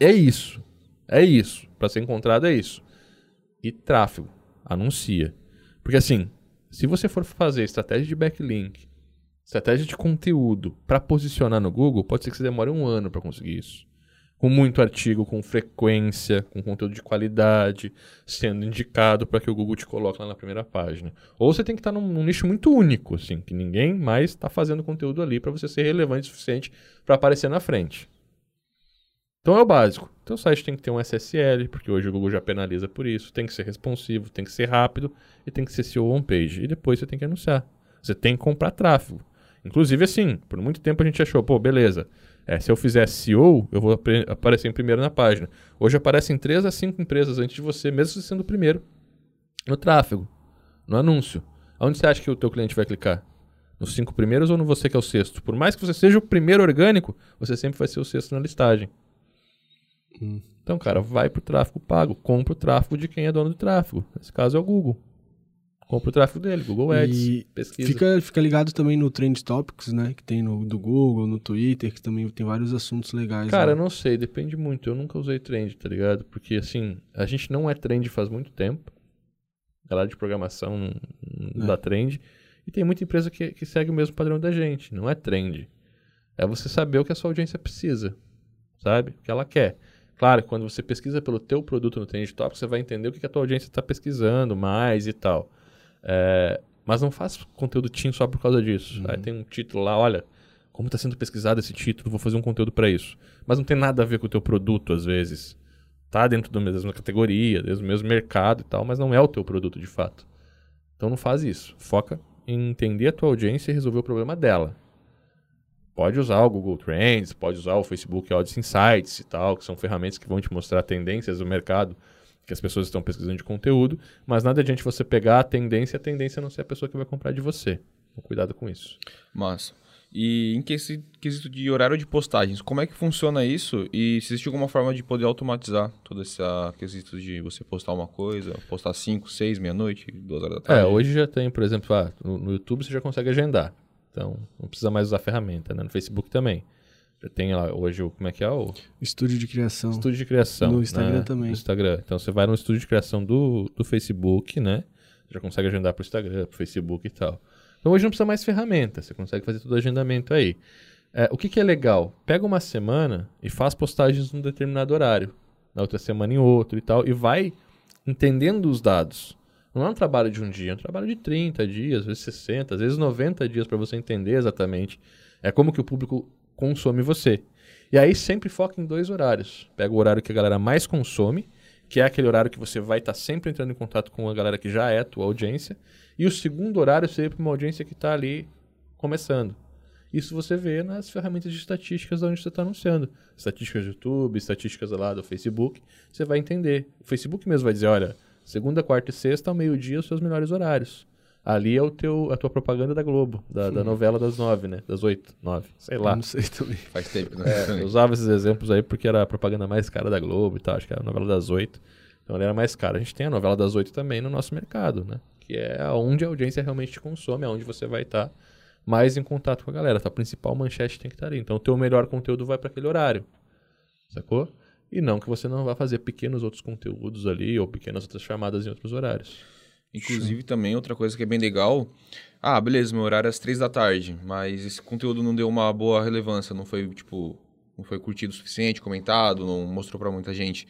É isso. É isso. Para ser encontrado é isso. E tráfego. Anuncia. Porque assim, se você for fazer estratégia de backlink, estratégia de conteúdo para posicionar no Google, pode ser que você demore um ano para conseguir isso com muito artigo, com frequência, com conteúdo de qualidade, sendo indicado para que o Google te coloque lá na primeira página. Ou você tem que estar tá num, num, nicho muito único, assim, que ninguém mais está fazendo conteúdo ali para você ser relevante o suficiente para aparecer na frente. Então é o básico. Teu site tem que ter um SSL, porque hoje o Google já penaliza por isso. Tem que ser responsivo, tem que ser rápido e tem que ser SEO on page. E depois você tem que anunciar. Você tem que comprar tráfego. Inclusive, assim, por muito tempo a gente achou, pô, beleza. É, se eu fizer SEO, eu vou aparecer em primeiro na página. Hoje aparecem 3 a 5 empresas antes de você, mesmo sendo o primeiro no tráfego, no anúncio. Onde você acha que o teu cliente vai clicar? Nos cinco primeiros ou no você que é o sexto? Por mais que você seja o primeiro orgânico, você sempre vai ser o sexto na listagem. Hum. Então, cara, vai pro tráfego pago. Compra o tráfego de quem é dono do tráfego. Nesse caso é o Google. Compra o tráfego dele, Google Ads, e pesquisa. Fica, fica ligado também no Trend Topics, né? Que tem no do Google, no Twitter, que também tem vários assuntos legais. Cara, eu não sei, depende muito. Eu nunca usei Trend, tá ligado? Porque, assim, a gente não é Trend faz muito tempo. Galera de programação é. dá Trend. E tem muita empresa que, que segue o mesmo padrão da gente. Não é Trend. É você saber o que a sua audiência precisa, sabe? O que ela quer. Claro, quando você pesquisa pelo teu produto no Trend Topics, você vai entender o que a tua audiência está pesquisando mais e tal. É, mas não faz conteúdo team só por causa disso. Uhum. Aí tem um título lá, olha, como está sendo pesquisado esse título, vou fazer um conteúdo para isso. Mas não tem nada a ver com o teu produto, às vezes. Tá dentro da mesma categoria, do mesmo mercado e tal, mas não é o teu produto de fato. Então não faz isso. Foca em entender a tua audiência e resolver o problema dela. Pode usar o Google Trends, pode usar o Facebook Audience Insights e tal, que são ferramentas que vão te mostrar tendências do mercado que as pessoas estão pesquisando de conteúdo, mas nada adianta você pegar a tendência e a tendência não ser a pessoa que vai comprar de você. Então, cuidado com isso. Massa. E em quesito de horário de postagens, como é que funciona isso? E se existe alguma forma de poder automatizar todo esse quesito de você postar uma coisa, postar 5, 6, meia-noite, 2 horas da tarde? É, hoje já tem, por exemplo, ah, no, no YouTube você já consegue agendar. Então, não precisa mais usar ferramenta, né? No Facebook também. Tem lá hoje o. Como é que é o. Estúdio de criação. Estúdio de criação. No Instagram né? também. No Instagram. Então você vai no estúdio de criação do, do Facebook, né? Já consegue agendar pro Instagram, pro Facebook e tal. Então hoje não precisa mais ferramenta, você consegue fazer todo o agendamento aí. É, o que, que é legal? Pega uma semana e faz postagens num determinado horário, na outra semana em outro e tal, e vai entendendo os dados. Não é um trabalho de um dia, é um trabalho de 30 dias, às vezes 60, às vezes 90 dias para você entender exatamente é como que o público consome você. E aí sempre foca em dois horários. Pega o horário que a galera mais consome, que é aquele horário que você vai estar tá sempre entrando em contato com a galera que já é tua audiência, e o segundo horário seria para uma audiência que está ali começando. Isso você vê nas ferramentas de estatísticas onde você está anunciando. Estatísticas do YouTube, estatísticas lá do Facebook. Você vai entender. O Facebook mesmo vai dizer, olha, segunda, quarta e sexta, ao meio-dia, os seus melhores horários. Ali é o teu, a tua propaganda da Globo, da, da novela das nove, né? Das oito, nove, sei lá. Não sei também. Faz tempo, né? É, eu usava esses exemplos aí porque era a propaganda mais cara da Globo e tal. Acho que era a novela das oito. Então ela era mais cara. A gente tem a novela das oito também no nosso mercado, né? Que é onde a audiência realmente te consome, é onde você vai estar tá mais em contato com a galera. A principal manchete tem que estar tá ali. Então o teu melhor conteúdo vai para aquele horário. Sacou? E não que você não vá fazer pequenos outros conteúdos ali ou pequenas outras chamadas em outros horários. Inclusive, também outra coisa que é bem legal. Ah, beleza, meu horário é às três da tarde, mas esse conteúdo não deu uma boa relevância, não foi, tipo, não foi curtido o suficiente, comentado, não mostrou para muita gente.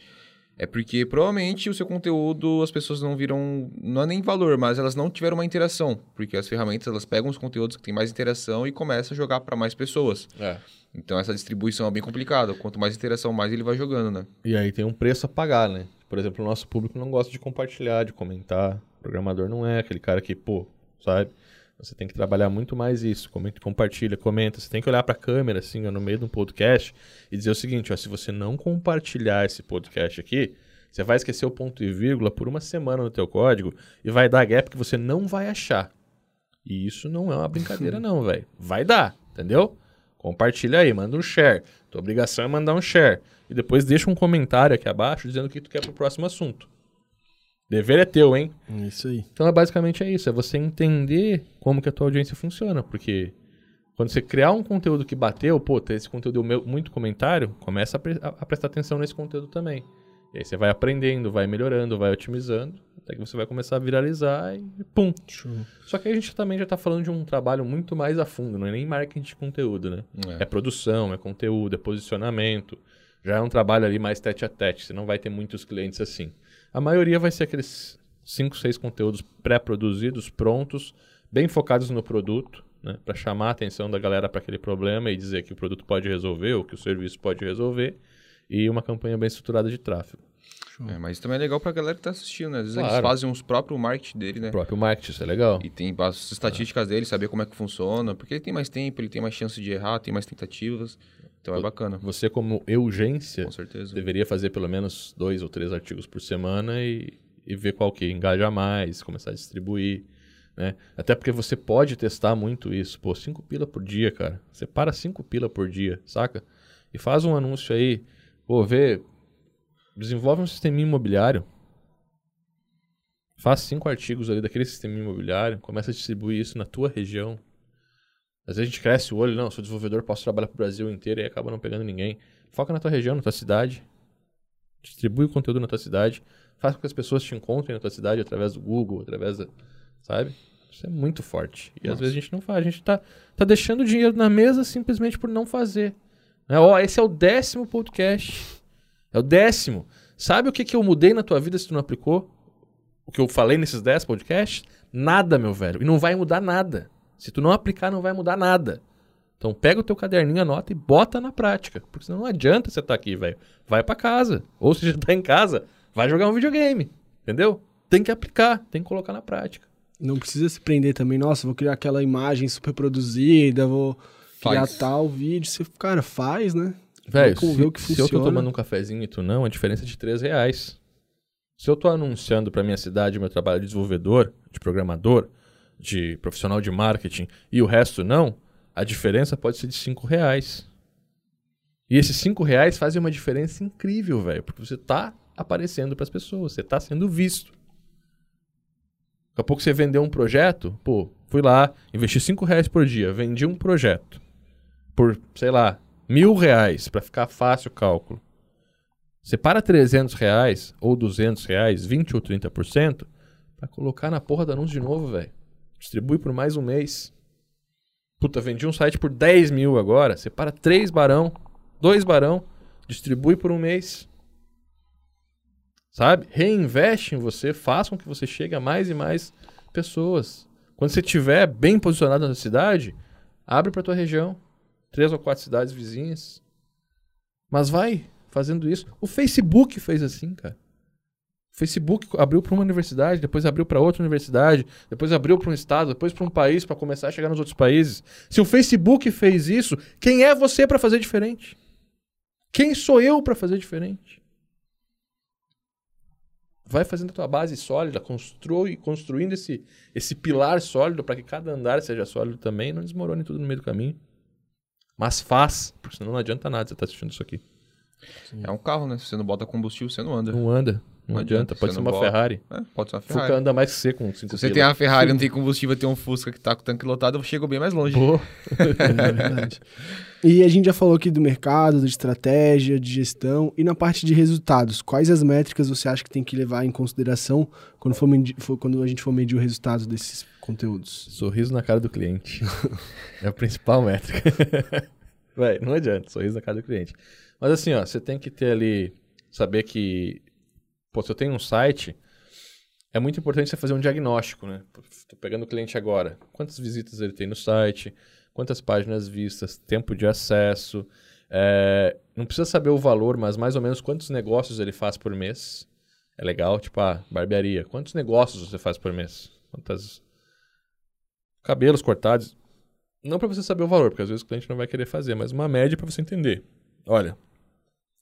É porque provavelmente o seu conteúdo as pessoas não viram, não é nem valor, mas elas não tiveram uma interação, porque as ferramentas elas pegam os conteúdos que têm mais interação e começam a jogar para mais pessoas. É. Então essa distribuição é bem complicada. Quanto mais interação, mais ele vai jogando, né? E aí tem um preço a pagar, né? Por exemplo, o nosso público não gosta de compartilhar, de comentar programador não é aquele cara que, pô, sabe? Você tem que trabalhar muito mais isso. Comenta, compartilha, comenta. Você tem que olhar para a câmera, assim, no meio de um podcast e dizer o seguinte: ó, se você não compartilhar esse podcast aqui, você vai esquecer o ponto e vírgula por uma semana no teu código e vai dar gap que você não vai achar. E isso não é uma brincadeira, não, velho. Vai dar, entendeu? Compartilha aí, manda um share. Tua obrigação é mandar um share. E depois deixa um comentário aqui abaixo dizendo o que tu quer pro próximo assunto. Dever é teu, hein? Isso aí. Então, é basicamente é isso. É você entender como que a tua audiência funciona. Porque quando você criar um conteúdo que bateu, pô, esse conteúdo deu muito comentário, começa a, pre a, prestar atenção nesse conteúdo também. E aí você vai aprendendo, vai melhorando, vai otimizando, até que você vai começar a viralizar e pum. Show. Só que a gente também já está falando de um trabalho muito mais a fundo, não é nem marketing de conteúdo, né? É. É produção, é conteúdo, é posicionamento. Já é um trabalho ali mais tete a tete, você não vai ter muitos clientes assim. A maioria vai ser aqueles 5, 6 conteúdos pré-produzidos, prontos, bem focados no produto, né, para chamar a atenção da galera para aquele problema e dizer que o produto pode resolver ou que o serviço pode resolver, e uma campanha bem estruturada de tráfego. É, mas também é legal pra galera que tá assistindo, né? Às vezes Claro. eles fazem os próprios marketing dele, né? O próprio marketing, isso é legal. E tem as estatísticas dele, saber como é que funciona, porque ele tem mais tempo, ele tem mais chance de errar, tem mais tentativas. Então é bacana, Você, como urgência, com certeza. deveria fazer pelo menos dois ou três artigos por semana e, e ver qual que engaja mais, começar a distribuir, né? Até porque você pode testar muito isso. Pô, cinco pila por dia, cara. Você para cinco pila por dia, saca? E faz um anúncio aí. Pô, vê... Desenvolve um sistema imobiliário. Faz cinco artigos ali daquele sistema imobiliário. Começa a distribuir isso na tua região. Às vezes a gente cresce o olho, não, sou desenvolvedor, posso trabalhar pro Brasil inteiro e acaba não pegando ninguém. Foca na tua região, na tua cidade. Distribui o conteúdo na tua cidade. Faz com que as pessoas te encontrem na tua cidade através do Google, através da. Sabe? Isso é muito forte. E às Nossa. vezes a gente não faz. A gente tá, tá deixando dinheiro na mesa simplesmente por não fazer. Né? Ó, esse é o décimo podcast. É o décimo. Sabe o que, que eu mudei na tua vida se tu não aplicou? O que eu falei nesses 10 podcasts? Nada, meu velho. E não vai mudar nada. Se tu não aplicar, não vai mudar nada. Então pega o teu caderninho, anota e bota na prática. Porque senão não adianta você estar aqui, velho. Vai pra casa. Ou se já tá em casa, vai jogar um videogame. Entendeu? Tem que aplicar, tem que colocar na prática. Não precisa se prender também. Nossa, vou criar aquela imagem super produzida, vou criar Faz. tal vídeo. Você, cara, faz, né? Velho, se, o que se eu tô tomando um cafezinho e tu não, a diferença é de 3 reais. Se eu tô anunciando pra minha cidade meu trabalho de desenvolvedor, de programador, de profissional de marketing e o resto não, a diferença pode ser de 5 reais. E esses 5 reais fazem uma diferença incrível, velho, porque você tá aparecendo pras pessoas, você tá sendo visto. Daqui a pouco você vendeu um projeto, pô, fui lá, investi 5 reais por dia, vendi um projeto por, sei lá, mil reais, para ficar fácil o cálculo. Separa 300 reais ou 200 reais, 20 ou 30%, Pra colocar na porra do anúncio de novo, velho. Distribui por mais um mês. Puta, vendi um site por 10 mil agora. Separa três barão, dois barão, distribui por um mês. Sabe? Reinveste em você, faça com que você chegue a mais e mais pessoas. Quando você estiver bem posicionado na cidade, abre para tua região. Três ou quatro cidades vizinhas. Mas vai fazendo isso. O Facebook fez assim, cara. Facebook abriu para uma universidade, depois abriu para outra universidade, depois abriu para um estado, depois para um país para começar a chegar nos outros países. Se o Facebook fez isso, quem é você para fazer diferente? Quem sou eu para fazer diferente? Vai fazendo a tua base sólida, construi, construindo esse, esse pilar sólido para que cada andar seja sólido também, não desmorone tudo no meio do caminho. Mas faz, porque senão não adianta nada você estar tá assistindo isso aqui. É um carro, né? Se você não bota combustível, você não anda. Não anda. Não, não adianta. Pode ser uma bota. Ferrari. É, pode ser uma Ferrari. Fusca anda mais que você com 5 Se você tem uma Ferrari e não tem combustível, tem um Fusca que tá com o tanque lotado, eu chego bem mais longe. Boa. é verdade. E a gente já falou aqui do mercado, de estratégia, de gestão. E na parte de resultados, quais as métricas você acha que tem que levar em consideração quando, for medir, for, quando a gente for medir o resultado desses conteúdos? Sorriso na cara do cliente. é a principal métrica. Vai, não adianta, sorriso na cara do cliente. Mas assim, ó, você tem que ter ali, saber que, pô, se eu tenho um site, é muito importante você fazer um diagnóstico, né? Estou pegando o cliente agora. Quantas visitas ele tem no site? Quantas páginas vistas? Tempo de acesso? É, não precisa saber o valor, mas mais ou menos quantos negócios ele faz por mês. É legal, tipo, a ah, barbearia. Quantos negócios você faz por mês? Quantas cabelos cortados? Não para você saber o valor, porque às vezes o cliente não vai querer fazer, mas uma média para você entender. Olha,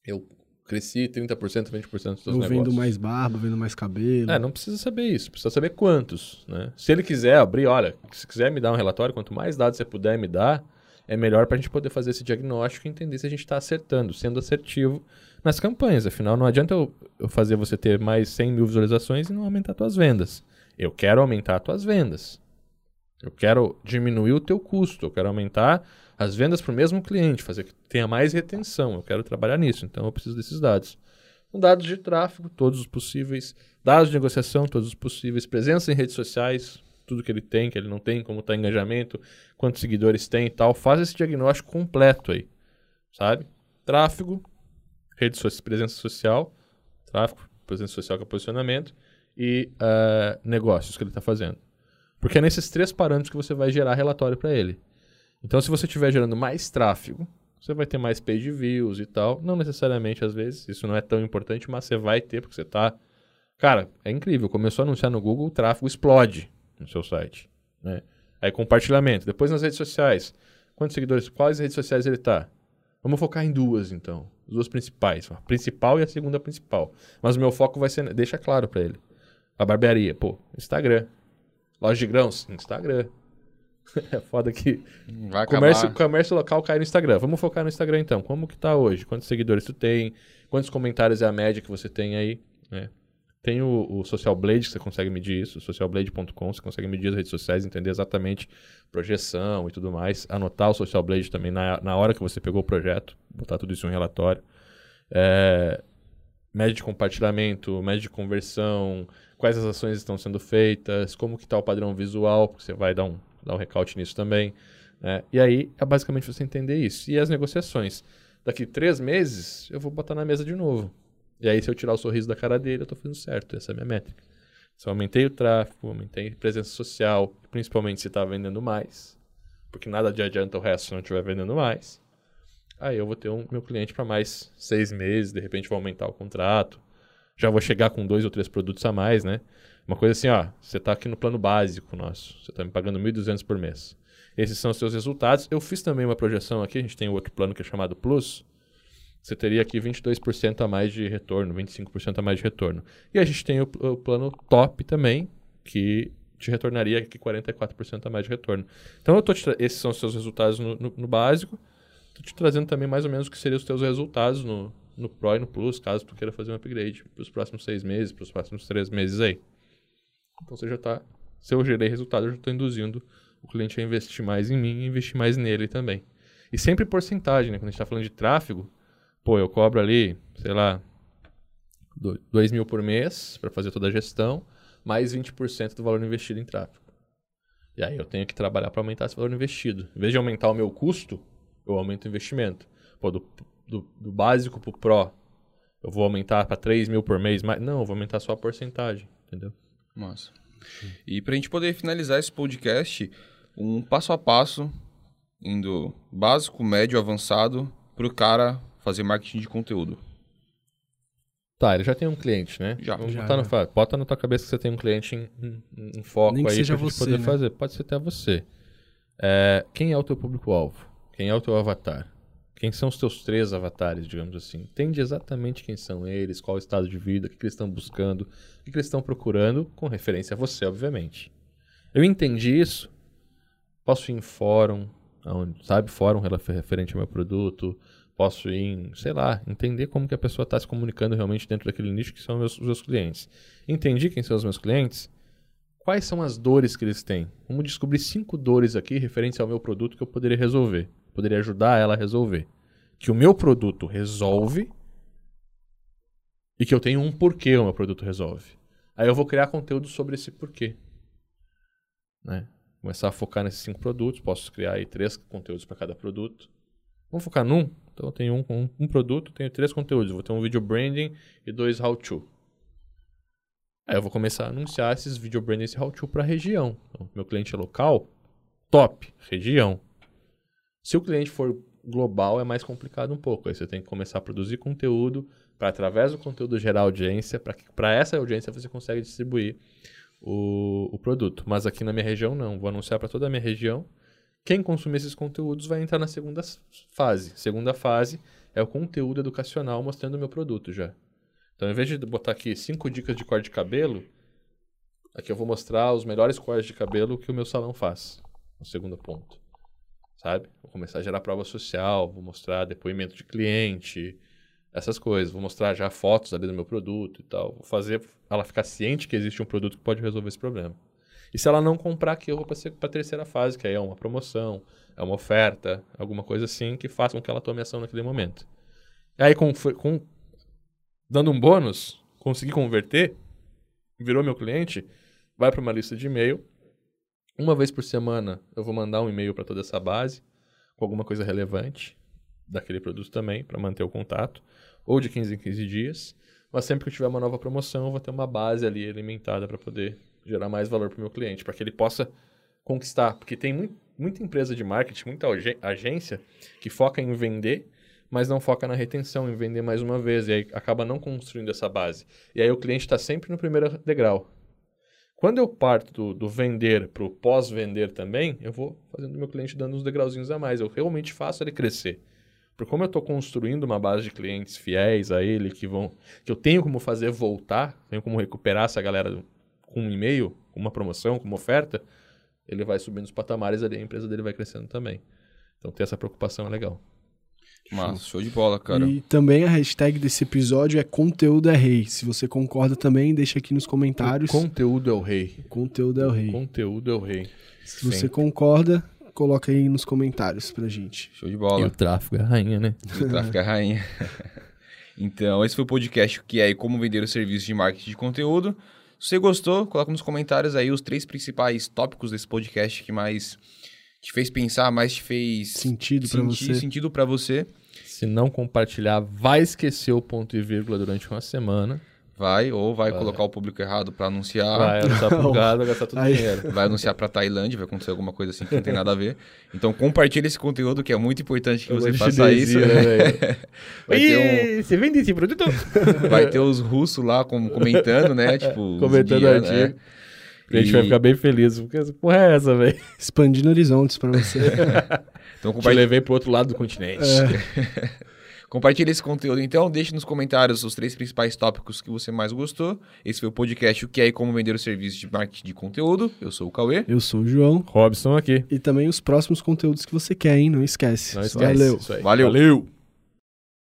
eu cresci 30%, 20% dos seus eu negócios. vendo mais barba, vendo mais cabelo. É, não precisa saber isso, precisa saber quantos, né? Se ele quiser abrir, olha, se quiser me dar um relatório, quanto mais dados você puder me dar, é melhor para a gente poder fazer esse diagnóstico e entender se a gente está acertando, sendo assertivo nas campanhas. Afinal, não adianta eu, eu fazer você ter mais 100 mil visualizações e não aumentar suas vendas. Eu quero aumentar suas vendas. Eu quero diminuir o teu custo, eu quero aumentar as vendas para o mesmo cliente, fazer que tenha mais retenção. Eu quero trabalhar nisso, então eu preciso desses dados. Com dados de tráfego, todos os possíveis, dados de negociação, todos os possíveis, presença em redes sociais, tudo que ele tem, que ele não tem, como está engajamento, quantos seguidores tem e tal. Faz esse diagnóstico completo aí, sabe? Tráfego, rede so presença social, tráfego, presença social que é posicionamento e uh, negócios que ele está fazendo. Porque é nesses três parâmetros que você vai gerar relatório para ele. Então, se você estiver gerando mais tráfego, você vai ter mais page views e tal. Não necessariamente, às vezes, isso não é tão importante, mas você vai ter, porque você está. Cara, é incrível. Começou a anunciar no Google, o tráfego explode no seu site. Né? Aí, compartilhamento. Depois nas redes sociais. Quantos seguidores? Quais redes sociais ele está? Vamos focar em duas, então. As duas principais. A principal e a segunda principal. Mas o meu foco vai ser. Deixa claro para ele. A barbearia, pô, Instagram. Loja de grãos, Instagram. é foda que Vai comércio, comércio local cai no Instagram. Vamos focar no Instagram então. Como que tá hoje? Quantos seguidores tu tem? Quantos comentários é a média que você tem aí? É. Tem o, o Social Blade, que você consegue medir isso, socialblade.com, você consegue medir as redes sociais, entender exatamente projeção e tudo mais. Anotar o Social Blade também na, na hora que você pegou o projeto, botar tudo isso em um relatório. É, média de compartilhamento, média de conversão, quais as ações estão sendo feitas, como que está o padrão visual, porque você vai dar um, dar um recaute nisso também. Né? E aí é basicamente você entender isso. E as negociações. Daqui três meses, eu vou botar na mesa de novo. E aí, se eu tirar o sorriso da cara dele, eu estou fazendo certo. Essa é a minha métrica. Se eu aumentei o tráfego, aumentei a presença social, principalmente se está vendendo mais, porque nada de adianta o resto se não estiver vendendo mais. Aí eu vou ter um meu cliente para mais seis meses, de repente vou aumentar o contrato. Já vou chegar com dois ou três produtos a mais, né? Uma coisa assim, ó, você está aqui no plano básico nosso, você está me pagando 1.200 por mês. Esses são os seus resultados. Eu fiz também uma projeção aqui, a gente tem outro plano que é chamado Plus. Você teria aqui 22% a mais de retorno, 25% a mais de retorno. E a gente tem o, o plano Top também, que te retornaria aqui 44% a mais de retorno. Então, eu tô esses são os seus resultados no, no, no básico. Estou te trazendo também mais ou menos o que seriam os teus resultados no, no Pro e no Plus, caso tu queira fazer um upgrade para os próximos seis meses, para os próximos três meses aí. Então você já está. Se eu gerei resultado, eu já estou induzindo o cliente a investir mais em mim e investir mais nele também. E sempre porcentagem, né? Quando a gente está falando de tráfego, pô, eu cobro ali, sei lá, 2 mil por mês para fazer toda a gestão. mais 20% do valor investido em tráfego. E aí eu tenho que trabalhar para aumentar esse valor investido. Em vez de aumentar o meu custo, eu aumento o investimento. Pô, do, do, do básico pro Pro, eu vou aumentar para 3 mil por mês, mas não, eu vou aumentar só a porcentagem, entendeu? Massa. E pra gente poder finalizar esse podcast, um passo a passo, indo básico, médio, avançado, pro cara fazer marketing de conteúdo. Tá, ele já tem um cliente, né? Já. Vamos Já, botar, no, já. bota na tua cabeça que você tem um cliente em, em- em foco Nem que aí seja pra gente você, poder né? fazer. Pode ser até você. É, quem é o teu público-alvo? Quem é o teu avatar? Quem são os teus três avatares, digamos assim? Entende exatamente quem são eles, qual o estado de vida, o que, que eles estão buscando, o que, que eles estão procurando, com referência a você, obviamente. Eu entendi isso. Posso ir em fórum, sabe, fórum referente ao meu produto. Posso ir em, sei lá, entender como que a pessoa está se comunicando realmente dentro daquele nicho que são meus, os meus clientes. Entendi quem são os meus clientes. Quais são as dores que eles têm? Vamos descobrir cinco dores aqui referentes ao meu produto que eu poderia resolver. Poderia ajudar ela a resolver. Que o meu produto resolve e que eu tenho um porquê o meu produto resolve. Aí eu vou criar conteúdo sobre esse porquê. Né? Começar a focar nesses cinco produtos. Posso criar aí três conteúdos para cada produto. Vamos focar num? Então eu tenho um um, um produto, tenho três conteúdos. Vou ter um vídeo branding e dois how-to. Aí eu vou começar a anunciar esses video branding e how-to para a região. Então, meu cliente é local, top, região. Se o cliente for global, é mais complicado um pouco. Aí você tem que começar a produzir conteúdo para, através do conteúdo, gerar audiência. Para essa audiência, você consegue distribuir o, o produto. Mas aqui na minha região, não. Vou anunciar para toda a minha região. Quem consumir esses conteúdos vai entrar na segunda fase. Segunda fase é o conteúdo educacional mostrando o meu produto já. Então, em vez de botar aqui cinco dicas de corte de cabelo, aqui eu vou mostrar os melhores cortes de cabelo que o meu salão faz. No segundo ponto. Sabe? Vou começar a gerar prova social, vou mostrar depoimento de cliente, essas coisas. Vou mostrar já fotos ali do meu produto e tal. Vou fazer ela ficar ciente que existe um produto que pode resolver esse problema. E se ela não comprar aqui, eu vou para a terceira fase, que aí é uma promoção, é uma oferta, alguma coisa assim que faça com que ela tome ação naquele momento. E aí, com, com dando um bônus, consegui converter, virou meu cliente, vai para uma lista de e-mail. Uma vez por semana eu vou mandar um e-mail para toda essa base com alguma coisa relevante daquele produto também, para manter o contato, ou de 15 em 15 dias. Mas sempre que eu tiver uma nova promoção, eu vou ter uma base ali alimentada para poder gerar mais valor para o meu cliente, para que ele possa conquistar. Porque tem muita empresa de marketing, muita agência que foca em vender, mas não foca na retenção, em vender mais uma vez, e aí acaba não construindo essa base. E aí o cliente está sempre no primeiro degrau. Quando eu parto do, do vender para o pós-vender também, eu vou fazendo o meu cliente dando uns degrauzinhos a mais. Eu realmente faço ele crescer. Porque como eu estou construindo uma base de clientes fiéis a ele, que vão, que eu tenho como fazer voltar, tenho como recuperar essa galera com um e-mail, com uma promoção, com uma oferta, ele vai subindo os patamares ali, a empresa dele vai crescendo também. Então ter essa preocupação é legal. Mas, show de bola, cara. E também a hashtag desse episódio é conteúdo é rei. Se você concorda também, deixa aqui nos comentários. O conteúdo é o rei. Conteúdo é o rei. O conteúdo é o rei. Se você Sempre. concorda, coloca aí nos comentários pra gente. Show de E bola. o tráfego é a rainha, né? O tráfico é a rainha. então, esse foi o podcast que é como vender o serviço de marketing de conteúdo. Se você gostou, coloca nos comentários aí os três principais tópicos desse podcast que mais te fez pensar, mais te fez Sentido pra sentir você. sentido para você. Se não compartilhar, vai esquecer o ponto e vírgula durante uma semana. Vai ou vai, Vai. colocar o público errado para anunciar. Vai anunciar pro gado, vai gastar todo o Aí- dinheiro. Vai anunciar para Tailândia, vai acontecer alguma coisa assim que não tem nada a ver. Então compartilhe esse conteúdo que é muito importante que você faça isso. Né? Vai ter, Ih, Você vende esse produto? um, vai ter os russos lá com- comentando, né? Tipo, Comentando indianos, artigo. é. A gente E- vai ficar bem feliz. Porque essa porra é essa, velho? Expandindo horizontes pra você. Então Te compartilhe, levei pro outro lado do continente. compartilhe esse conteúdo. Então deixe nos comentários os três principais tópicos que você mais gostou. Esse foi o podcast O que é e como vender o serviço de marketing de conteúdo. Eu sou o Cauê. Eu sou o João. Robson aqui. E também os próximos conteúdos que você quer, hein? Não esquece. Não esquece. Valeu. Valeu. Valeu.